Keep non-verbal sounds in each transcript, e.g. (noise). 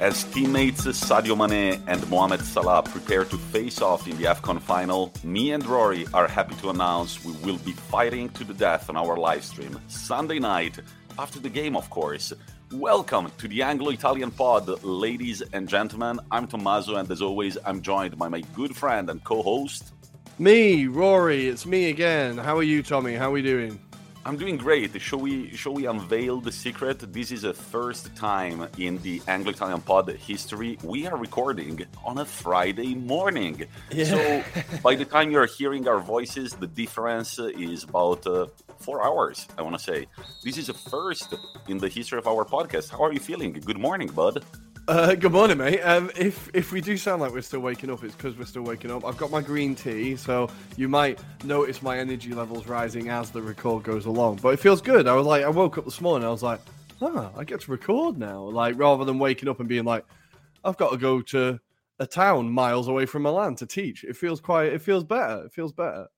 As teammates Sadio Mane and Mohamed Salah prepare to face off in the AFCON final, me and Ruairi are happy to announce we will be fighting to the death on our live stream Sunday night, after the game, of course. Welcome to the Anglo Italian Pod, ladies and gentlemen. I'm Tommaso, and as always, I'm joined by my good friend and co host. Me, Ruairi, it's me again. How are you, Tommi? How are we doing? I'm doing great. Shall we shall we unveil the secret? This is the first time in the Anglo-Italian pod history we are recording on a Friday morning. Yeah. So by the time you're hearing our voices, the difference is about uh, four hours. I want to say this is a first in the history of our podcast. How are you feeling? Good morning, bud. Uh, good morning, mate. Um, if if we do sound like we're still waking up, it's because we're still waking up. I've got my green tea, so you might notice my energy levels rising as the record goes along. But it feels good. I was like, I woke up this morning, I was like, ah, I get to record now. Like rather than waking up and being like, I've got to go to a town miles away from Milan to teach. It feels quite. It feels better. It feels better.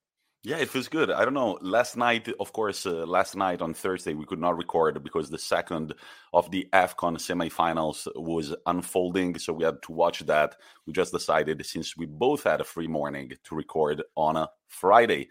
Yeah, it feels good. I don't know. Last night, of course, uh, last night on Thursday, we could not record because the second of the AFCON semifinals was unfolding. So we had to watch that. We just decided, since we both had a free morning, to record on a Friday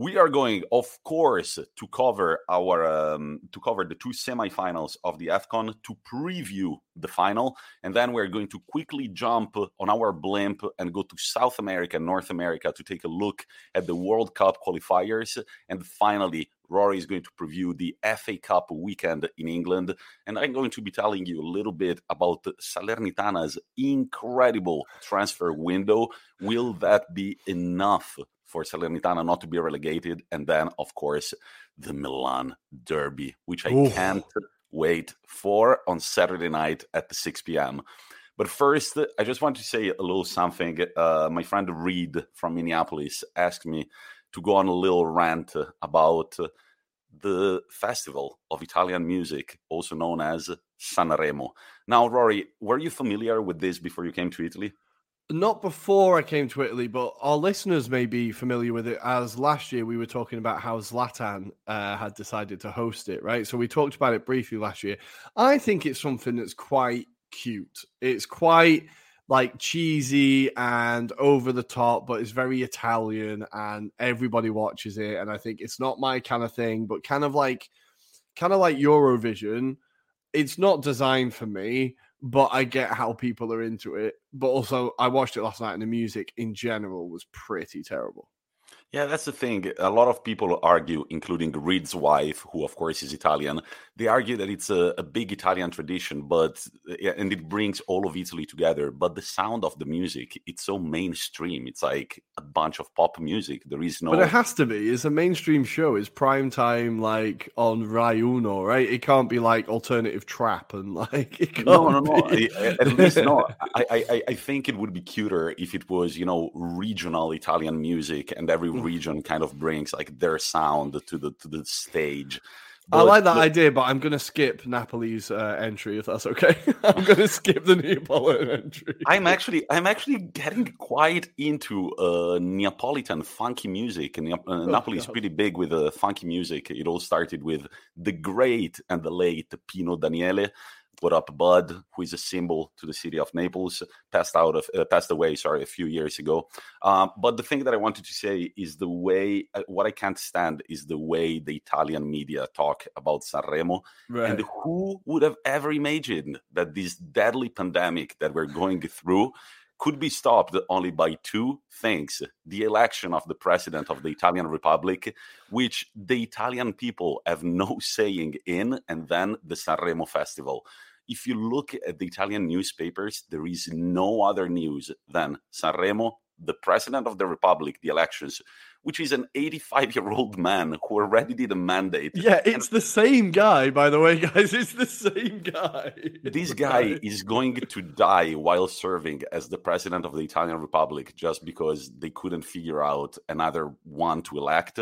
we are going, of course, to cover our um, to cover the two semifinals of the AFCON to preview the final, and then we're going to quickly jump on our blimp and go to South America, and North America, to take a look at the World Cup qualifiers, and finally. Ruairi is going to preview the FA Cup weekend in England, and I'm going to be telling you a little bit about Salernitana's incredible transfer window. Will that be enough for Salernitana not to be relegated. And then, of course, the Milan Derby, which I Ooh. can't wait for on Saturday night at the 6 p.m. But first, I just want to say a little something. Uh, my friend Reed from Minneapolis asked me to go on a little rant about the festival of Italian music, also known as Sanremo. Now, Ruairi, were you familiar with this before you came to Italy? Not before I came to Italy, but our listeners may be familiar with it as last year we were talking about how Zlatan uh, had decided to host it, right? So we talked about it briefly last year. I think it's something that's quite cute. It's quite like cheesy and over the top, but it's very Italian and everybody watches it. And I think it's not my kind of thing, but kind of like, kind of like Eurovision. It's not designed for me but I get how people are into it. But also, I watched it last night, and the music in general was pretty terrible. Yeah, that's the thing. A lot of people argue, including Reed's wife, who of course is Italian. They argue that it's a, a, big Italian tradition, but and it brings all of Italy together. But the sound of the music, it's so mainstream. It's like a bunch of pop music. There is no. But it has to be. It's a mainstream show. It's prime time, like on Rai Uno, right? It can't be like alternative trap and (laughs) like. It can't no, no, no. I, at least no. I, I, I think it would be cuter if it was, you know, regional Italian music and every region kind of brings like their sound to the to the stage. But, I like that but, idea, but I'm going to skip Napoli's uh, entry if that's okay. (laughs) I'm going to skip the Neapolitan entry. I'm actually I'm actually getting quite into uh, Neapolitan funky music, and uh, oh, Napoli is pretty big with uh, funky music. It all started with the great and the late Pino Daniele put up Bud, who is a symbol to the city of Naples, passed out of uh, passed away, sorry, a few years ago. Um, but the thing that I wanted to say is the way uh, what I can't stand is the way the Italian media talk about Sanremo, right. and who would have ever imagined that this deadly pandemic that we're going through could be stopped only by two things the election of the president of the Italian Republic, which the Italian people have no (laughs) saying in, and then the Sanremo Festival if you look at the Italian newspapers, there is no other news than Sanremo, the president of the republic, the elections, which is an 85 year old man who already did a mandate. Yeah, it's and the same guy, by the way, (laughs) guys. It's the same guy. This guy (laughs) is going to die while serving as the president of the Italian republic just because they couldn't figure out another one to elect.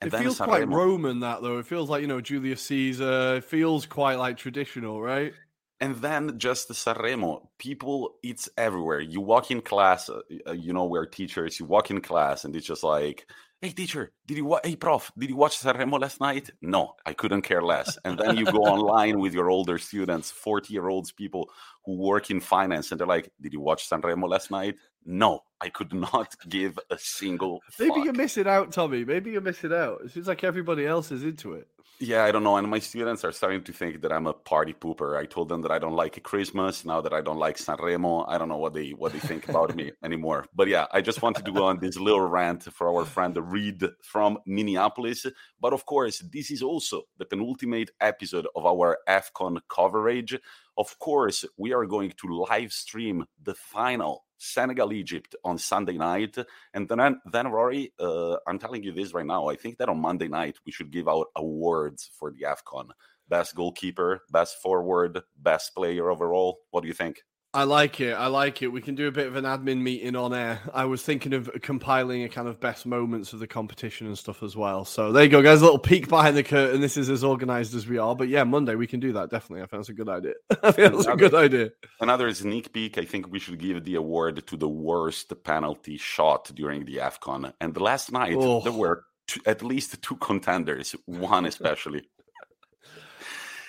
And it feels Sanremo... quite Roman, that though. It feels like, you know, Julius Caesar. It feels quite like traditional, right? And then just the Sanremo, people, it's everywhere. You walk in class, uh, uh, you know, we're teachers, you walk in class, and it's just like, hey teacher did you watch hey prof did you watch sanremo last night? No i couldn't care less. And then you go online with your older students 40 year olds people who work in finance and they're like did you watch sanremo last night? No i could not (laughs) give a single maybe fuck. you're missing out tommi. Maybe you're missing out. It seems like everybody else is into it yeah, I don't know. And my students are starting to think that I'm a party pooper. I told them that I don't like Christmas. Now that I don't like Sanremo, I don't know what they what they think about me (laughs) anymore. But yeah, I just wanted to go on this little rant for our friend Reed from Minneapolis. But of course, this is also the penultimate episode of our AFCON coverage. Of course, we are going to live stream the final Senegal Egypt on Sunday night. And then, then Ruairi, uh, I'm telling you this right now. I think that on Monday night, we should give out awards for the AFCON best goalkeeper, best forward, best player overall. What do you think? I like it. I like it. We can do a bit of an admin meeting on air. I was thinking of compiling a kind of best moments of the competition and stuff as well. So there you go, guys. A little peek behind the curtain. This is as organized as we are. But yeah, Monday we can do that. Definitely. I think that's a good idea. (laughs) I think that's a good idea. Another sneak peek. I think we should give the award to the worst penalty shot during the AFCON. And last night, oh. there were two, at least two contenders, one (laughs) especially.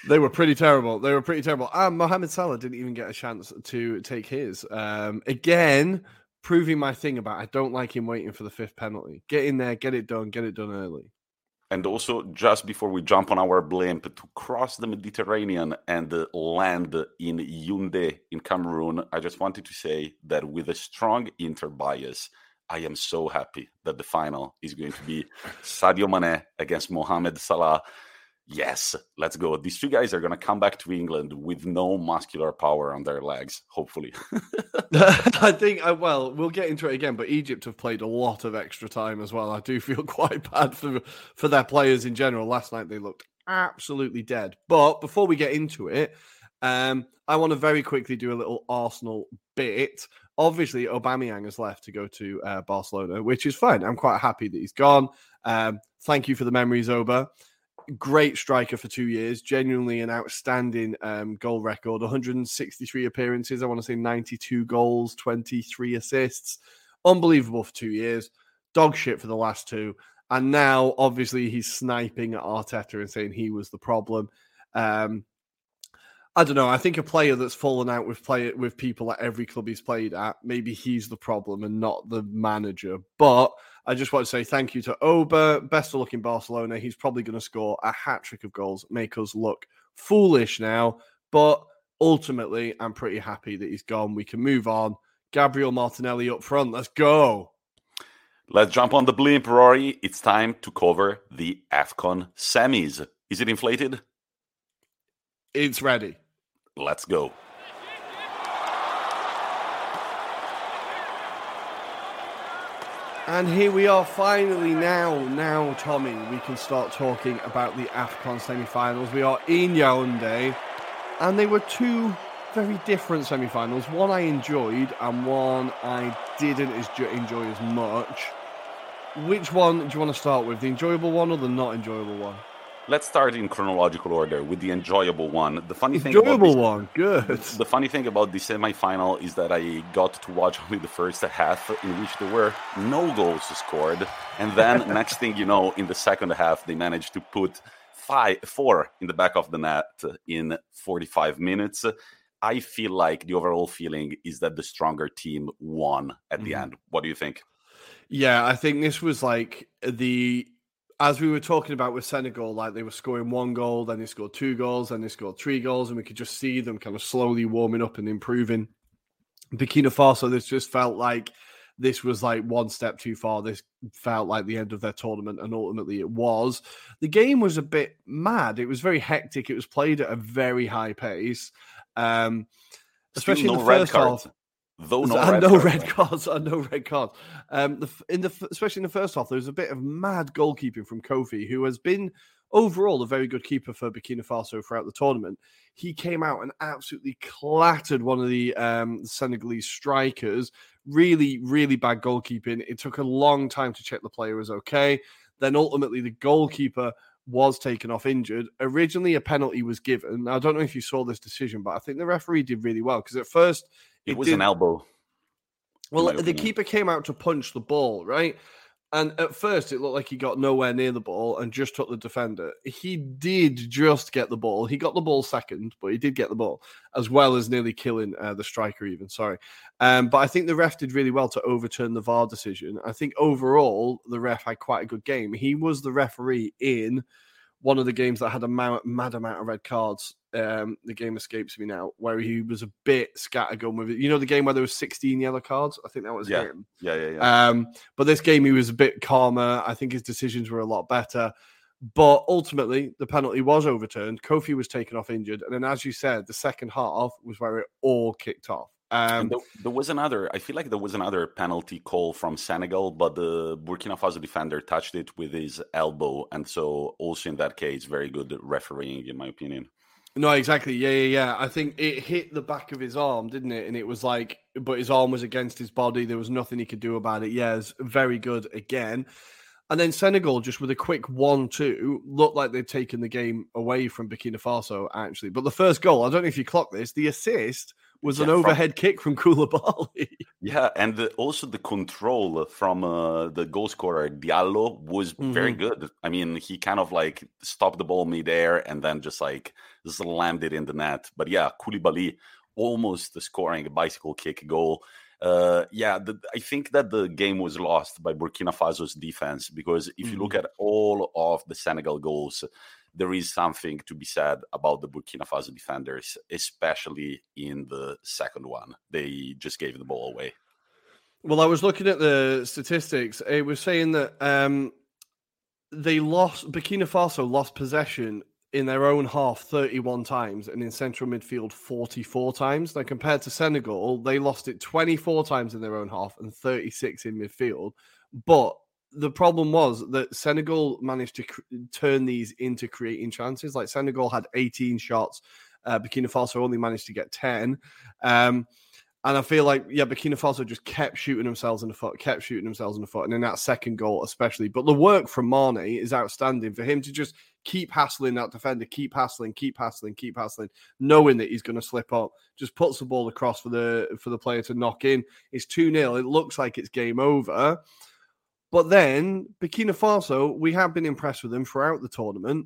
They were pretty terrible. They were pretty terrible. And Mohamed Salah didn't even get a chance to take his. Um, again, proving my thing about I don't like him waiting for the fifth penalty. Get in there, get it done, get it done early. And also, just before we jump on our blimp to cross the Mediterranean and land in Yaoundé in Cameroon, I just wanted to say that with a strong Inter bias, I am so happy that the final is going to be Sadio Mane against Mohamed Salah yes, let's go. These two guys are going to come back to England with no muscular power on their legs, hopefully. (laughs) (laughs) I think, uh, well, we'll get into it again, but Egypt have played a lot of extra time as well. I do (laughs) feel quite bad for, for their players in general. Last night they looked absolutely dead. But before we get into it, um, I want to very quickly do a little Arsenal bit. Obviously, Aubameyang has left to go to uh, Barcelona, which is fine. I'm quite happy that he's gone. Um, thank you for the memories, Oba great striker for two years, genuinely an outstanding um, goal record 163 appearances. I want to say 92 goals, 23 assists. Unbelievable for two years. Dog shit for the last two. And now, obviously, he's sniping at Arteta and saying he was the problem. Um, I don't know. I think a player that's fallen out with play with people at every club he's played at, maybe he's the problem and not the manager. But I just want to say thank you to Oba. Best of luck in Barcelona. He's probably going to score a hat trick of goals, make us look foolish now. But ultimately, I'm pretty happy that he's gone. We can move on. Gabriel Martinelli up front. Let's go. Let's jump on the blimp, Ruairi. It's time to cover the AFCON semis. Is it inflated? It's ready. Let's go. And here we are finally now, now, Tommi, we can start talking about the AFCON semi-finals. We are in Yaoundé, and they were two very different semi-finals. One I enjoyed, and one I didn't enjoy as much. Which one do you want to start with, the enjoyable one or the not enjoyable one? Let's start in chronological order with the enjoyable one. The funny thing enjoyable about this, one, good. (laughs) The funny thing about the semifinal is that I got to watch only the first half, in which there were no goals scored, and then (laughs) next thing you know, in the second half, they managed to put five, four in the back of the net in 45 minutes. I feel like the overall feeling is that the stronger team won at the mm-hmm. end. What do you think? Yeah, I think this was like the as we were talking about with Senegal, like they were scoring one goal, then they scored two goals, then they scored three goals, and we could just see them kind of slowly warming up and improving. Burkina Faso, this just felt like this was like one step too far. This felt like the end of their tournament, and ultimately it was. The game was a bit mad. It was very hectic. It was played at a very high pace, um, especially no in the first half. Though no red no red cards, and no red cards. Um, the, in the especially in the first half, there was a bit of mad goalkeeping from Koffi, who has been overall a very good keeper for Burkina Faso throughout the tournament. He came out and absolutely clattered one of the um, Senegalese strikers. Really, really bad goalkeeping. It took a long time to check the player was okay. Then ultimately, the goalkeeper was taken off injured. Originally, a penalty was given. Now, I don't know if you saw this decision, but I think the referee did really well because at first it, it was did, an elbow. Well, the keeper came out to punch the ball, right? And at first, it looked like he got nowhere near the ball and just took the defender. He did just get the ball. He got the ball second, but he did get the ball, as well as nearly killing uh, the striker, even. Sorry. Um, but I think the ref did really well to overturn the VAR decision. I think overall, the ref had quite a good game. He was the referee in one of the games that had a mad, mad amount of red cards. Um, the game escapes me now, where he was a bit scattergun with it. You know, the game where there was 16 yellow cards. I think that was yeah. him. Yeah, yeah, yeah. Um, but this game, he was a bit calmer. I think his decisions were a lot better. But ultimately, the penalty was overturned. Koffi was taken off injured, and then, as you said, the second half was where it all kicked off. Um, there, there, was another. I feel like there was another penalty call from Senegal, but the Burkina Faso defender touched it with his elbow, and so also in that case, very good refereeing, in my opinion. No, exactly. Yeah, yeah, yeah. I think it hit the back of his arm, didn't it? And it was like, but his arm was against his body. There was nothing he could do about it. Yeah, it's very good again. And then Senegal, just with a quick one-two, looked like they'd taken the game away from Burkina Faso. Actually, but the first goal, I don't know if you clocked this, the assist was yeah, an overhead from, kick from (laughs) Koulibaly. Yeah, and the, also the control from uh, the goal scorer Diallo was mm-hmm. very good. I mean, he kind of like stopped the ball midair and then just like slammed it in the net. But yeah, Koulibaly almost scoring a bicycle kick goal. Uh, yeah, the, I think that the game was lost by Burkina Faso's defense because if mm-hmm. you look mm-hmm. at all of the Senegal goals, there is something to be said about the Burkina Faso defenders, especially in the second one. They just gave the ball away. Well, I was looking at the statistics. It was saying that um, they lost, Burkina Faso lost possession in their own half 31 times and in central midfield 44 times. Now, compared to Senegal, they lost it 24 times in their own half and 36 in midfield. But the problem was that Senegal managed to cr- turn these into creating chances. Like Senegal had 18 shots, uh, Burkina Faso only managed to get 10. Um, and I feel like, yeah, Burkina Faso just kept shooting themselves in the foot, kept shooting themselves in the foot. And in that second goal, especially. But the work from Mane is outstanding for him to just keep hassling that defender, keep hassling, keep hassling, keep hassling, knowing that he's going to slip up. Just puts the ball across for the for the player to knock in. It's 2 0. It looks like it's game over. But then Burkina Faso, we have been impressed with them throughout the tournament.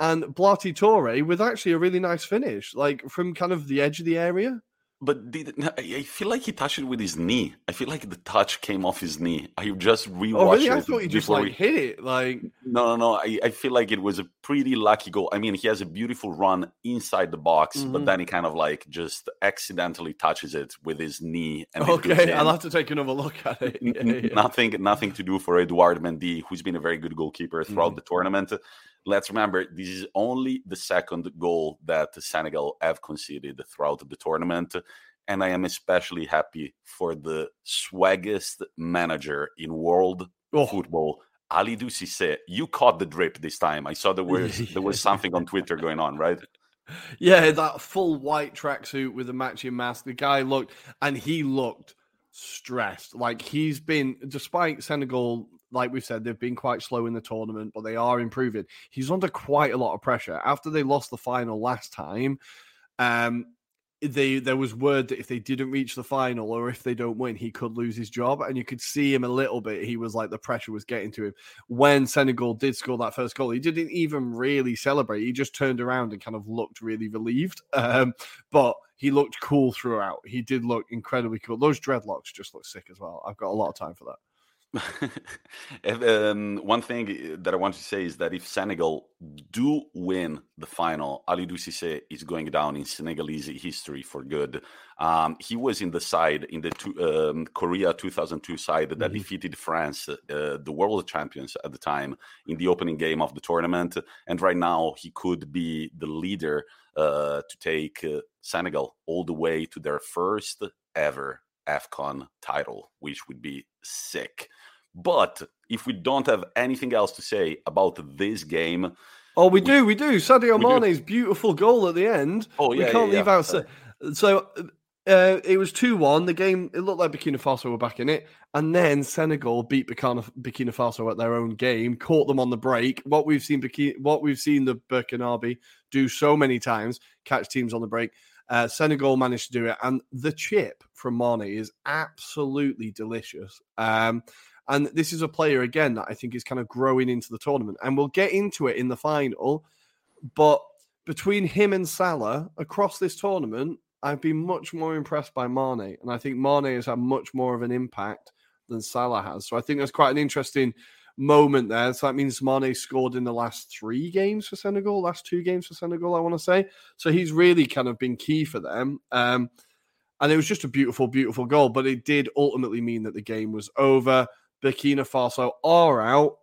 And Blati Touré with actually a really nice finish, like from kind of the edge of the area but did, I feel like he touched it with his knee. I feel like the touch came off his knee. I just rewatched oh, really? I thought he just like hit it. Like no, no, no. I, I feel like it was a pretty lucky goal. I mean, he has a beautiful run inside the box, mm-hmm. but then he kind of like just accidentally touches it with his knee. And okay, I'll have to take another look at it. Yeah, yeah. Nothing, nothing to do for Edouard Mendy, who's been a very good goalkeeper throughout mm-hmm. the tournament let's remember this is only the second goal that Senegal have conceded throughout the tournament. And I am especially happy for the swaggest manager in world oh. football, Kalidou Cissé. You caught the drip this time. I saw there was there was something on Twitter going on, right? (laughs) Yeah, that full white tracksuit with the matching mask. The guy looked and he looked stressed. Like he's been, despite Senegal like we've said, they've been quite slow in the tournament, but they are improving. He's under quite a lot of pressure after they lost the final last time. Um, they there was word that if they didn't reach the final or if they don't win, he could lose his job, and you could see him a little bit. He was like the pressure was getting to him when Senegal did score that first goal. He didn't even really celebrate. He just turned around and kind of looked really relieved. (laughs) Um, but he looked cool throughout. He did look incredibly cool. Those dreadlocks just look sick as well. I've got a lot of time for that. (laughs) um, one thing eh, that I want to say is that if Senegal do win the final, Kalidou Cissé is going down in Senegalese history for good. Um, he was in the side in the two, um, Korea 2002 side that mm-hmm. defeated France, uh, the world champions at the time, in the opening game of the tournament. And right now, he could be the leader uh, to take uh, Senegal all the way to their first ever AFCON title, which would be sick. But if we don't have anything else to say about this game, oh, we, we do, we do. Sadio we Mane's do. beautiful goal at the end. Oh yeah, we can't yeah, leave yeah. out. So, so uh, it was two one. The game it looked like Burkina Faso were back in it, and then Senegal beat Burkina, Burkina Faso at their own game, caught them on the break. What we've seen, what we've seen the Burkinabe do so many times, catch teams on the break. Uh, Senegal managed to do it, and the chip from Mane is absolutely delicious. Um, And this is a player, again, that I think is kind of growing into the tournament. And we'll get into it in the final. But between him and Salah across this tournament, I've been much more impressed by Mane. And I think Mane has had much more of an impact than Salah has. So I think that's quite an interesting moment there. So that means Mane scored in the last three games for Senegal, last two games for Senegal, I want to say. So he's really kind of been key for them. Um, and it was just a beautiful, beautiful goal. But it did ultimately mean that the game was over. Burkina Faso are out,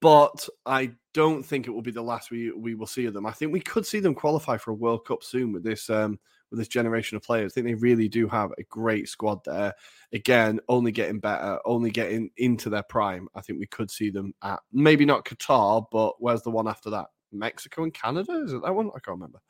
but I don't think it will be the last we we will see of them. I think we could see them qualify for a World Cup soon with this um, with this generation of players. I think they really do have a great squad there. Again, only getting better, only getting into their prime. I think we could see them at maybe not Qatar, but where's the one after that? Mexico and Canada? Is it that one? I can't remember.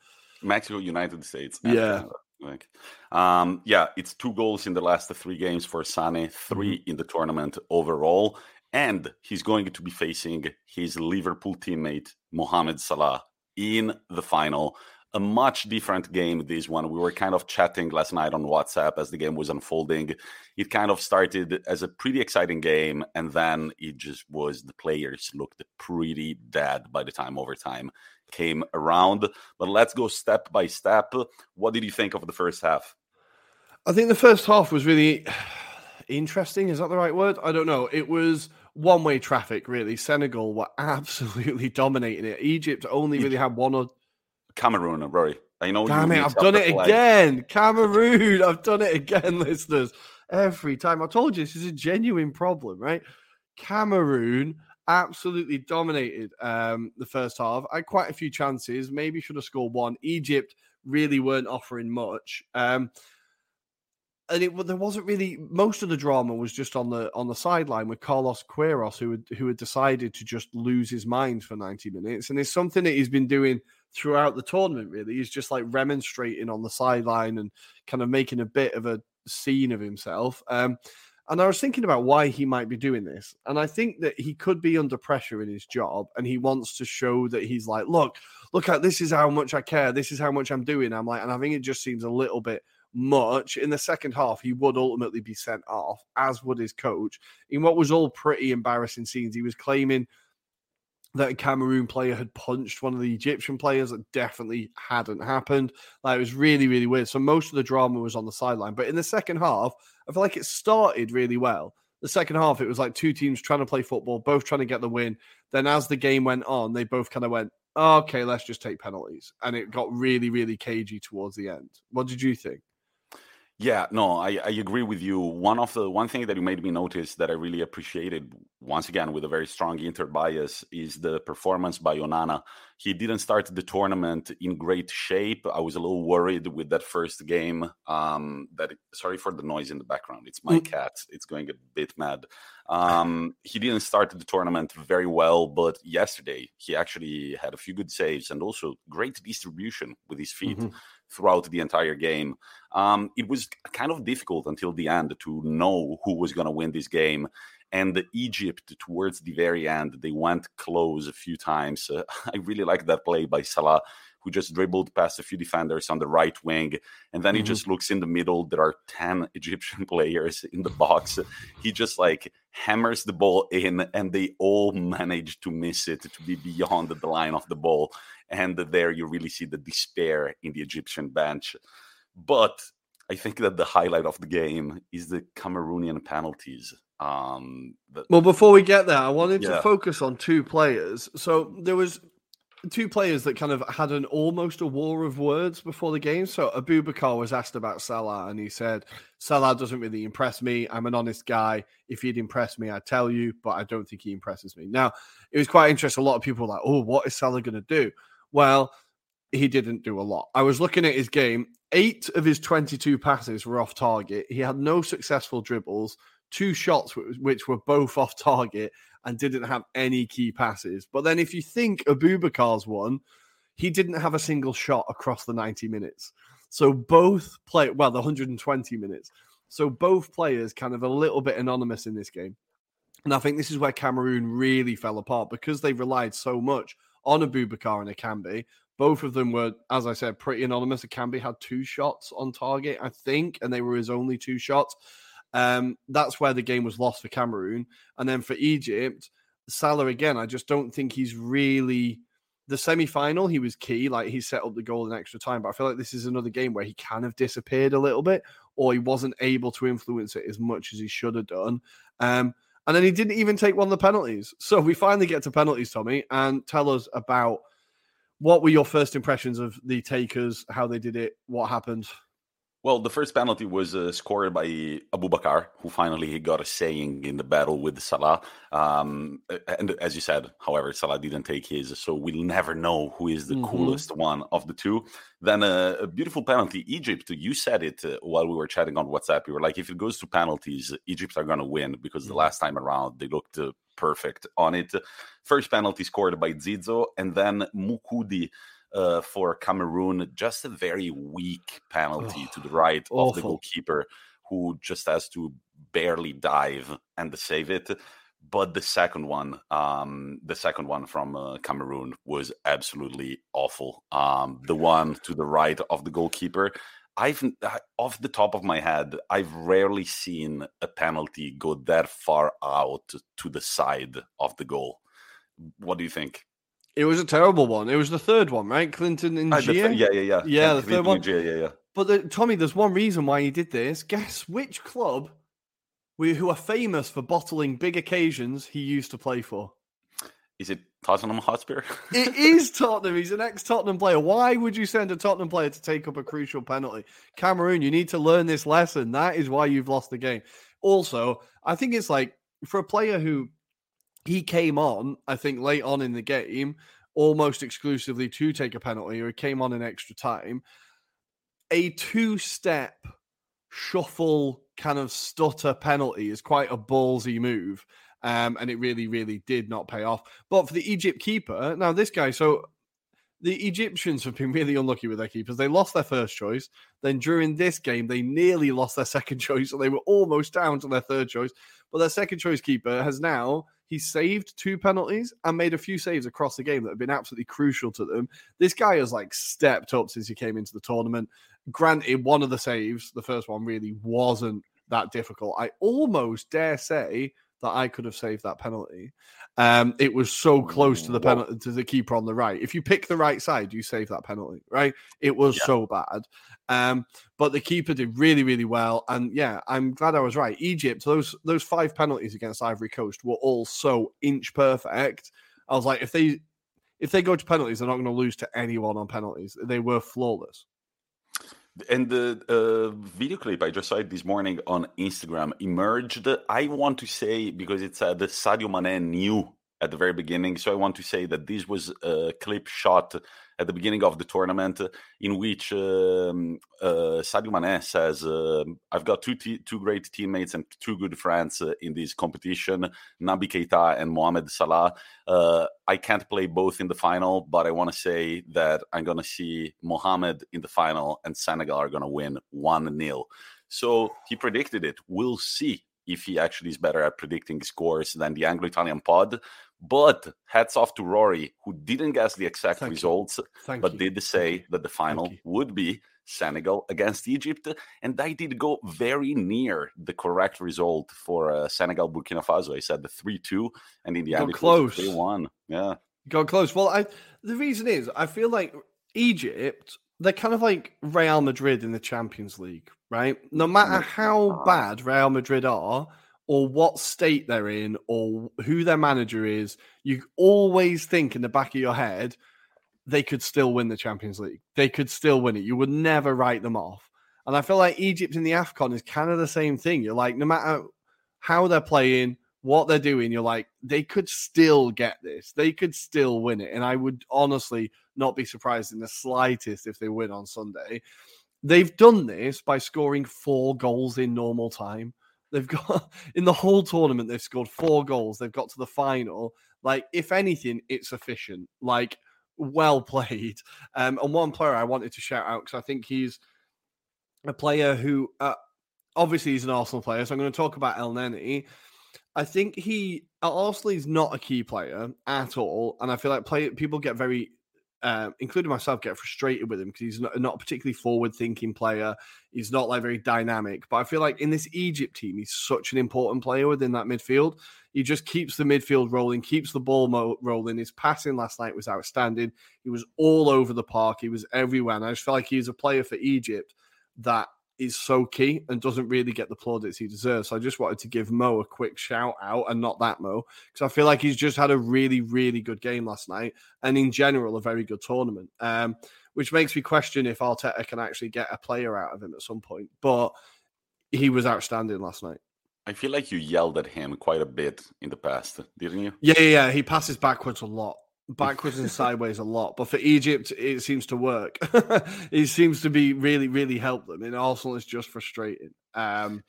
Mexico, United States. Yeah. Like, um, yeah, it's two goals in the last three games for Sane, 3 Mm-hmm. in the tournament overall, and he's going to be facing his Liverpool teammate Mohamed Salah in the final. A much different game, this one. We were kind of chatting last night on WhatsApp as the game was unfolding. It kind of started as a pretty exciting game, and then it just was the players looked pretty dead by the time overtime came around. But let's go step by step. What did you think of the first half? I think the first half was really interesting. Is that the right word? I don't know. It was one way traffic, really. Senegal were (laughs) absolutely dominating it. Egypt only really had one or. Cameroon, Ruairi. I know. Damn it! I've done it flag. again. Cameroon. (laughs) I've done it again, (laughs) listeners. Every time. I told you this is a genuine problem, right? Cameroon absolutely dominated um, the first half. I had quite a few chances. Maybe should have scored one. Egypt really weren't offering much. Um, and it there wasn't really most of the drama was just on the on the sideline with Carlos Queiroz who had who had decided to just lose his mind for 90 minutes and it's something that he's been doing throughout the tournament really he's just like remonstrating on the sideline and kind of making a bit of a scene of himself um and I was thinking about why he might be doing this. And I think that he could be under pressure in his job and he wants to show that he's like, look, look at this is how much I care. This is how much I'm doing. I'm like, and I think it just seems a little bit much. In the second half, he would ultimately be sent off, as would his coach. In what was all pretty embarrassing scenes, he was claiming that a Cameroon player had punched one of the Egyptian players that definitely hadn't happened. Like it was really, really weird. So most of the drama was on the sideline. But in the second half, I feel like it started really well. The second half, it was like two teams trying to play football, both trying to get the win. Then as the game went on, they both kind of went, okay, let's just take penalties. And it got really, really cagey towards the end. What did you think? Yeah, no, I, I agree with you. One of the one thing that you made me notice that I really appreciated, once again with a very strong Inter bias, is the performance by Onana. He didn't start the tournament in great shape. I was a little worried with that first game. Um, that sorry for the noise in the background. It's my Mm. cat. It's going a bit mad. Um, he didn't start the tournament very well, but yesterday he actually had a few good saves and also great distribution with his feet Mhm. Throughout the entire game. Um, it was kind of difficult until the end to know who was going to win this game. And Egypt, towards the very end, they went close a few times. Uh, (laughs) I really like that play by Salah, who just dribbled past a few defenders on the right wing. And then he Mhm. just looks in the middle. There are 10 (laughs) Egyptian players in the box. He just like hammers the ball in, and they all manage to miss it to be beyond the line of the ball. And there you really see the despair in the Egyptian bench. But I think that the highlight of the game is the Cameroonian penalties. Um, Well, before we get there, I wanted Yeah. to focus on two players. So there was two players that kind of had an almost a war of words before the game. So Aboubakar was asked about Salah, and he said, "Salah doesn't really impress me. I'm an honest guy. If he'd impress me, I'd tell you, but I don't think he impresses me." Now, it was quite interesting. A lot of people were like, "Oh, what is Salah going to do?" Well, he didn't do a lot. I was looking at his game. Eight of his 22 passes were off target. He had no successful dribbles, two shots which, were both off target, and didn't have any key passes. But then, if you think Aboubakar's one, he didn't have a single shot across the 90 minutes. So both play well, the 120 minutes. So both players kind of a little bit anonymous in this game. And I think this is where Cameroon really fell apart because they relied so much on Aboubakar and Ekambi. Both of them were, as I said, pretty anonymous. Ekambi had two shots on target, I think, and they were his only two shots. Um, that's where the game was lost for Cameroon. And then for Egypt, Salah again, I just don't think he's really the semi final. He was key, like he set up the goal in extra time. But I feel like this is another game where he kind of disappeared a little bit, or he wasn't able to influence it as much as he should have done. Um, and then he didn't even take one of the penalties. So we finally get to penalties, Tommi, and tell us about what were your first impressions of the takers, how they did it, what happened. Well, the first penalty was uh, scored by Aboubakar, who finally got a saying in the battle with Salah. Um, and as you said, however, Salah didn't take his, so we'll never know who is the mm-hmm. coolest one of the two. Then uh, a beautiful penalty. Egypt, you said it uh, while we were chatting on WhatsApp. You were like, if it goes to penalties, Egypt are going to win because mm-hmm. the last time around they looked uh, perfect on it. First penalty scored by Zizo, and then Moukoudi uh, for Cameroon. Just a very weak penalty oh, to the (sighs) right awful. of the goalkeeper, who just has to barely dive and save it. But the second one, um, the second one from uh, Cameroon was absolutely awful. Um, the one to the right of the goalkeeper, I've off the top of my head, I've rarely seen a penalty go that far out to the side of the goal. What do you think? It was a terrible one. It was the third one, right? Clinton and uh, Gia. Th- yeah, yeah, yeah. Yeah, the third one. N'Jie, yeah, yeah. But the, Tommi, there's one reason why he did this. Guess which club, we, who are famous for bottling big occasions, he used to play for? Is it Tottenham Hotspur? (laughs) it is Tottenham. He's an ex-Tottenham player. Why would you send a Tottenham player to take up a crucial penalty? Cameroon, you need to learn this lesson. That is why you've lost the game. Also, I think it's like for a player who he came on, I think, late on in the game, almost exclusively to take a penalty, or he came on in extra time. A two step shuffle kind of stutter penalty is quite a ballsy move. Um, and it really, really did not pay off. But for the Egypt keeper, now this guy, so the Egyptians have been really unlucky with their keepers. They lost their first choice. Then during this game, they nearly lost their (laughs) second choice. So they were almost down to their third choice. But their second choice keeper has now he saved two penalties and made a few saves across the game that have been absolutely crucial to them. This guy has like stepped up since he came into the tournament. Granted, one of the saves, the first one, really wasn't that difficult. I almost dare say that I could have saved that penalty. Um, it was so close to the penalty to the keeper on the right. If you pick the right side, you save that penalty, right? It was yeah. so bad. Um, but the keeper did really, really well. And yeah, I'm glad I was right. Egypt, those those five penalties against Ivory Coast were all so inch perfect. I was like, if they if they go to penalties, they're not going to lose to anyone on penalties. They were flawless. And the uh, video clip I just saw it this morning on Instagram emerged. I want to say because it's uh, the Sadio Mane new at the very beginning. So I want to say that this was a clip shot at the beginning of the tournament in which um, uh, Sadio Mane says, uh, "I've got two two great teammates and two good friends uh, in this competition, Naby Keita and Mohamed Salah. Uh, I can't play both in the final, but I want to say that I'm going to see Mohamed in the final, and Senegal are going to win one 0 So he predicted it. We'll see if he actually is better at predicting scores than the Anglo Italian pod. But hats off to Ruairi, who didn't guess the exact Thank results, but you. did say that the final would be Senegal against Egypt. And I did go very near the correct result for uh, Senegal Burkina Faso. I said the 3 2, and in the end, it close. 3 1. Yeah. Got close. Well, I, the reason is I feel like Egypt, they're kind of like Real Madrid in the Champions League, right? No matter how bad Real Madrid are, or what state they're in or who their manager is, you always think in the back of your head they could still win the Champions League. They could still win it. You would never write them off. And I feel like Egypt in the AFCON is kind of the same thing. You're like, no matter how they're playing, what they're doing, you're like, they could still get this. They could still win it. And I would honestly not be surprised in the slightest if they win on Sunday. They've done this by scoring four goals in normal time. They've got (laughs) in the whole tournament, they've scored four goals. They've got to the final. Like, if anything, it's efficient. Like, well (laughs) played. Um, and one player I wanted to shout out because I think he's a player who uh, obviously he's an Arsenal player. So I'm going to talk about Elneny. I think he at Arsenal is not a key player at all, and I feel like play, people get very um, including myself, get frustrated with him because he's not, not a particularly forward-thinking player. He's not like very dynamic. But I feel like in this Egypt team, he's such an important player within that midfield. He just keeps the midfield rolling, keeps the ball mo- rolling. His passing last night was outstanding. He was all over the park. He was everywhere. And I just feel like he's a player for Egypt that is so key and doesn't really get the plaudits he deserves. So I just wanted to give Mo a quick shout out and not that Mo because I feel like he's just had a really, really good game last night and in general a very good tournament. Um, which makes me question if Arteta can actually get a player out of him at some point. But he was outstanding last night. I feel like you yelled at him quite a bit in the past, didn't you? Yeah, yeah, yeah. He passes backwards a lot backwards and sideways a lot. But for Egypt, it seems to work. (laughs) it seems to be really, really help them. And Arsenal is just frustrating. Um,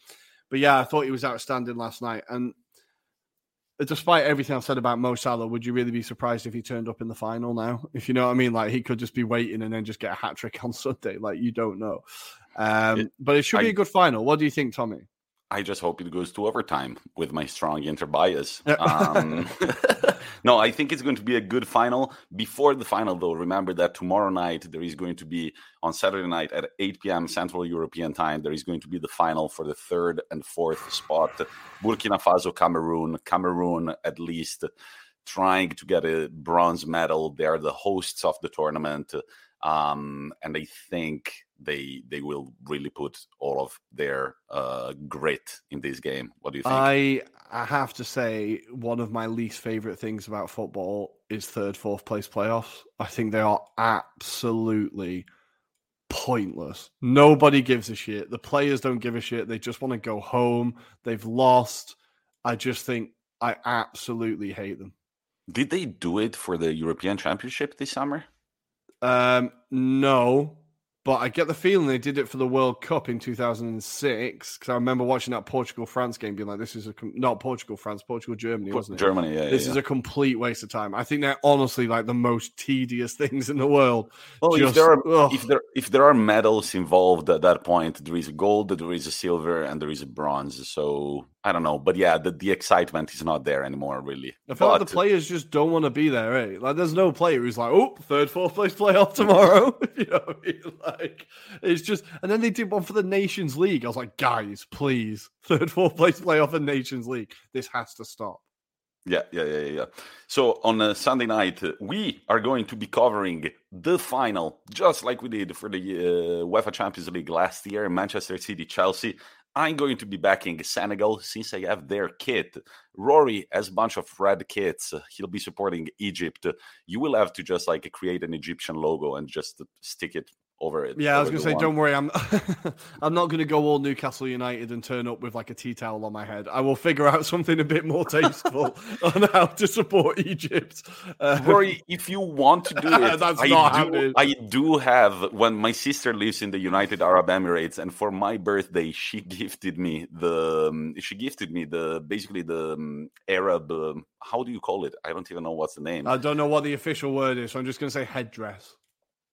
but yeah, I thought he was outstanding last night. And despite everything I've said about Mo Salah, would you really be surprised if he turned up in the final now? If you know what I mean, like he could just be waiting and then just get a hat trick (laughs) on Sunday. Like you don't know. Um, it, but it should be a good final. What do you think, Tommi? I just hope it goes to overtime with my strong Inter bias. Um, (laughs) no, I think it's going to be a good final. Before the final, though, remember that tomorrow night there is going to be on Saturday night at 8 p.m. Central European time. There is going to be the final for the third and fourth spot. Burkina Faso, Cameroon, Cameroon at least trying to get a bronze medal. They are the hosts of the tournament, um, and I think they they will really put all of their uh, grit in this game. What do you think? I I have to say one of my least favorite things about football is third, fourth place playoffs. I think they are absolutely pointless. Nobody gives a shit. The players don't give a shit. They just want to go home. They've lost. I just think I absolutely hate them. Did they do it for the European Championship this summer? Um, no, but I get the feeling they did it for the World Cup in 2006 because I remember watching that Portugal France game, being like, "This is a com- not Portugal France, Portugal Germany, wasn't it? Germany, yeah. This yeah, is a complete waste of time. I think they're honestly like the most tedious (laughs) things in the world. Well, Just, if there are ugh. if there if there are medals involved at that point, there is a gold, there is a silver, and there is a bronze. So I don't know, but yeah, the, the excitement is not there anymore, really. I feel but, like the players just don't want to be there, eh? Like, there's no player who's like, oh, third, fourth place playoff tomorrow. (laughs) you know what I mean? Like, it's just, and then they did one for the Nations League. I was like, guys, please, third, fourth place playoff in Nations League. This has to stop. Yeah, yeah, yeah, yeah. So on Sunday night, we are going to be covering the final, just like we did for the uh, UEFA Champions League last year, Manchester City, Chelsea. I'm going to be backing Senegal since I have their kit. Ruairi has a bunch of red kits. He'll be supporting Egypt. You will have to just like create an Egyptian logo and just stick it over it. Yeah, I was going to say, one. don't worry, I'm (laughs) I'm not going to go all Newcastle United and turn up with like a tea towel on my head. I will figure out (laughs) something a bit more tasteful (laughs) on how to support Egypt. Uh, Ruairi, if you want to do it, that's I not do, happening. I do have when my sister lives in the United Arab Emirates, and for my birthday, she gifted me the um, she gifted me the basically the um, Arab. Um, how do you call it? I don't even know what's the name. I don't know what the official word is, so I'm just going to say headdress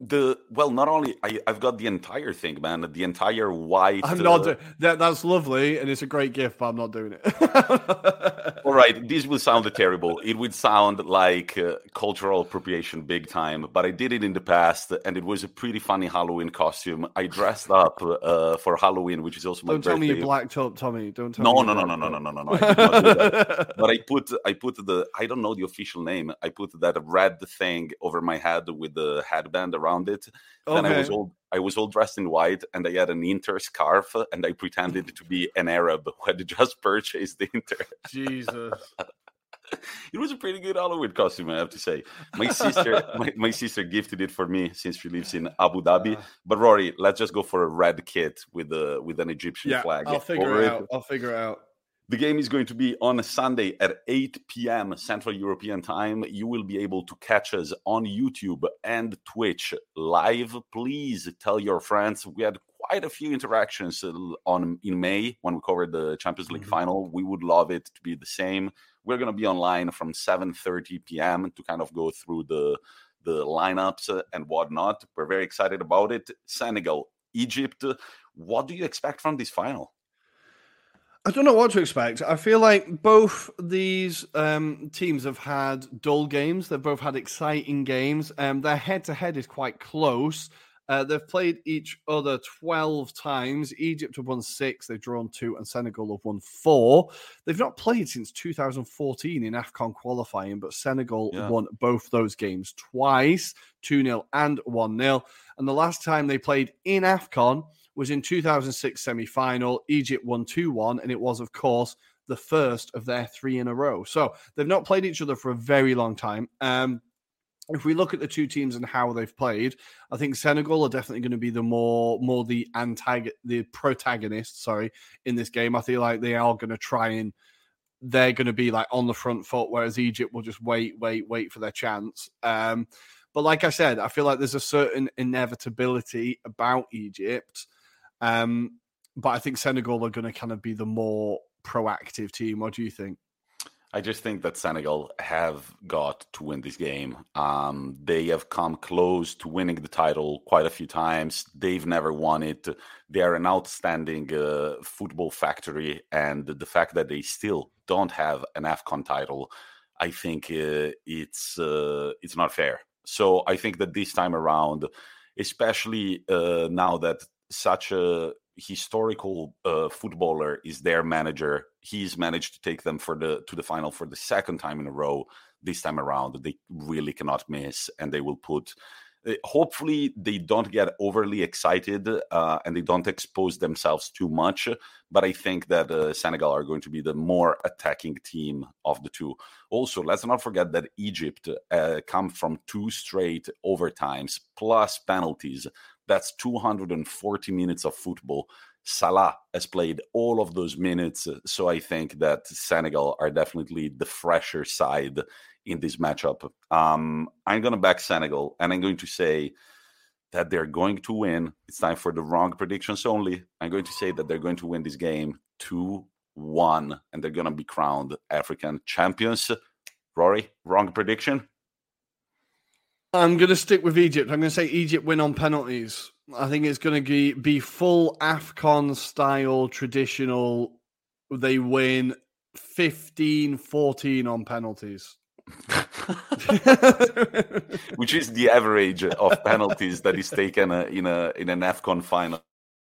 the well not only I, i've got the entire thing man the entire white i'm not uh, that that's lovely and it's a great gift but i'm not doing it (laughs) right, this will sound terrible. It would sound like uh, cultural appropriation big time, but I did it in the past, and it was a pretty funny Halloween costume. I dressed up uh, for Halloween, which is also my Don't birthday. tell me you blacked up, Tommi. Don't tell no, me. No, no, no, no, no, no, no, no. I (laughs) but I put, I put the, I don't know the official name. I put that red thing over my head with the headband around it. Okay. Then I was all I was all dressed in white, and I had an Inter scarf, and I pretended to be an Arab (laughs) who had just purchased the Inter. Jesus. (laughs) it was a pretty good Halloween costume, I have to say. My sister, (laughs) my, my, sister gifted it for me since she lives in Abu Dhabi. Uh, but Ruairi, let's just go for a red kit with a with an Egyptian yeah, flag. I'll figure it out. I'll figure it out. The game is going to be on Sunday at 8 p.m. Central European Time. You will be able to catch us on YouTube and Twitch live. Please tell your friends. We had quite a few interactions uh, on in May when we covered the Champions League mm-hmm. final. We would love it to be the same. We're going to be online from 7:30 p.m. to kind of go through the the lineups and whatnot. We're very excited about it. Senegal, Egypt. What do you expect from this final? I don't know what to expect. I feel like both these um, teams have had dull games. They've both had exciting games. Um, their head to head is quite close. Uh, they've played each other 12 times. Egypt have won six, they've drawn two, and Senegal have won four. They've not played since 2014 in AFCON qualifying, but Senegal yeah. won both those games twice 2 0 and 1 0. And the last time they played in AFCON was in 2006 semi final. Egypt won 2 1, and it was, of course, the first of their three in a row. So they've not played each other for a very long time. Um, if we look at the two teams and how they've played, I think Senegal are definitely going to be the more more the antag the protagonist, sorry, in this game. I feel like they are going to try and they're going to be like on the front foot, whereas Egypt will just wait, wait, wait for their chance. Um, but like I said, I feel like there's a certain inevitability about Egypt. Um, but I think Senegal are going to kind of be the more proactive team. What do you think? I just think that Senegal have got to win this game. Um, they have come close to winning the title quite a few times. They've never won it. They are an outstanding uh, football factory, and the fact that they still don't have an AFCON title, I think uh, it's uh, it's not fair. So I think that this time around, especially uh, now that such a historical uh, footballer is their manager. He's managed to take them for the to the final for the second time in a row. This time around, they really cannot miss, and they will put. Uh, hopefully, they don't get overly excited uh, and they don't expose themselves too much. But I think that uh, Senegal are going to be the more attacking team of the two. Also, let's not forget that Egypt uh, come from two straight overtimes plus penalties that's 240 minutes of football. Salah has played all of those minutes. So I think that Senegal are definitely the fresher side in this matchup. Um, I'm going to back Senegal and I'm going to say that they're going to win. It's time for the wrong predictions only. I'm going to say that they're going to win this game 2 1 and they're going to be crowned African champions. Ruairi, wrong prediction? I'm going to stick with Egypt. I'm going to say Egypt win on penalties. I think it's going to be, full AFCON style, traditional. They win 15 14 on penalties. (laughs) Which is the average of penalties that is taken uh, in a in an AFCON final.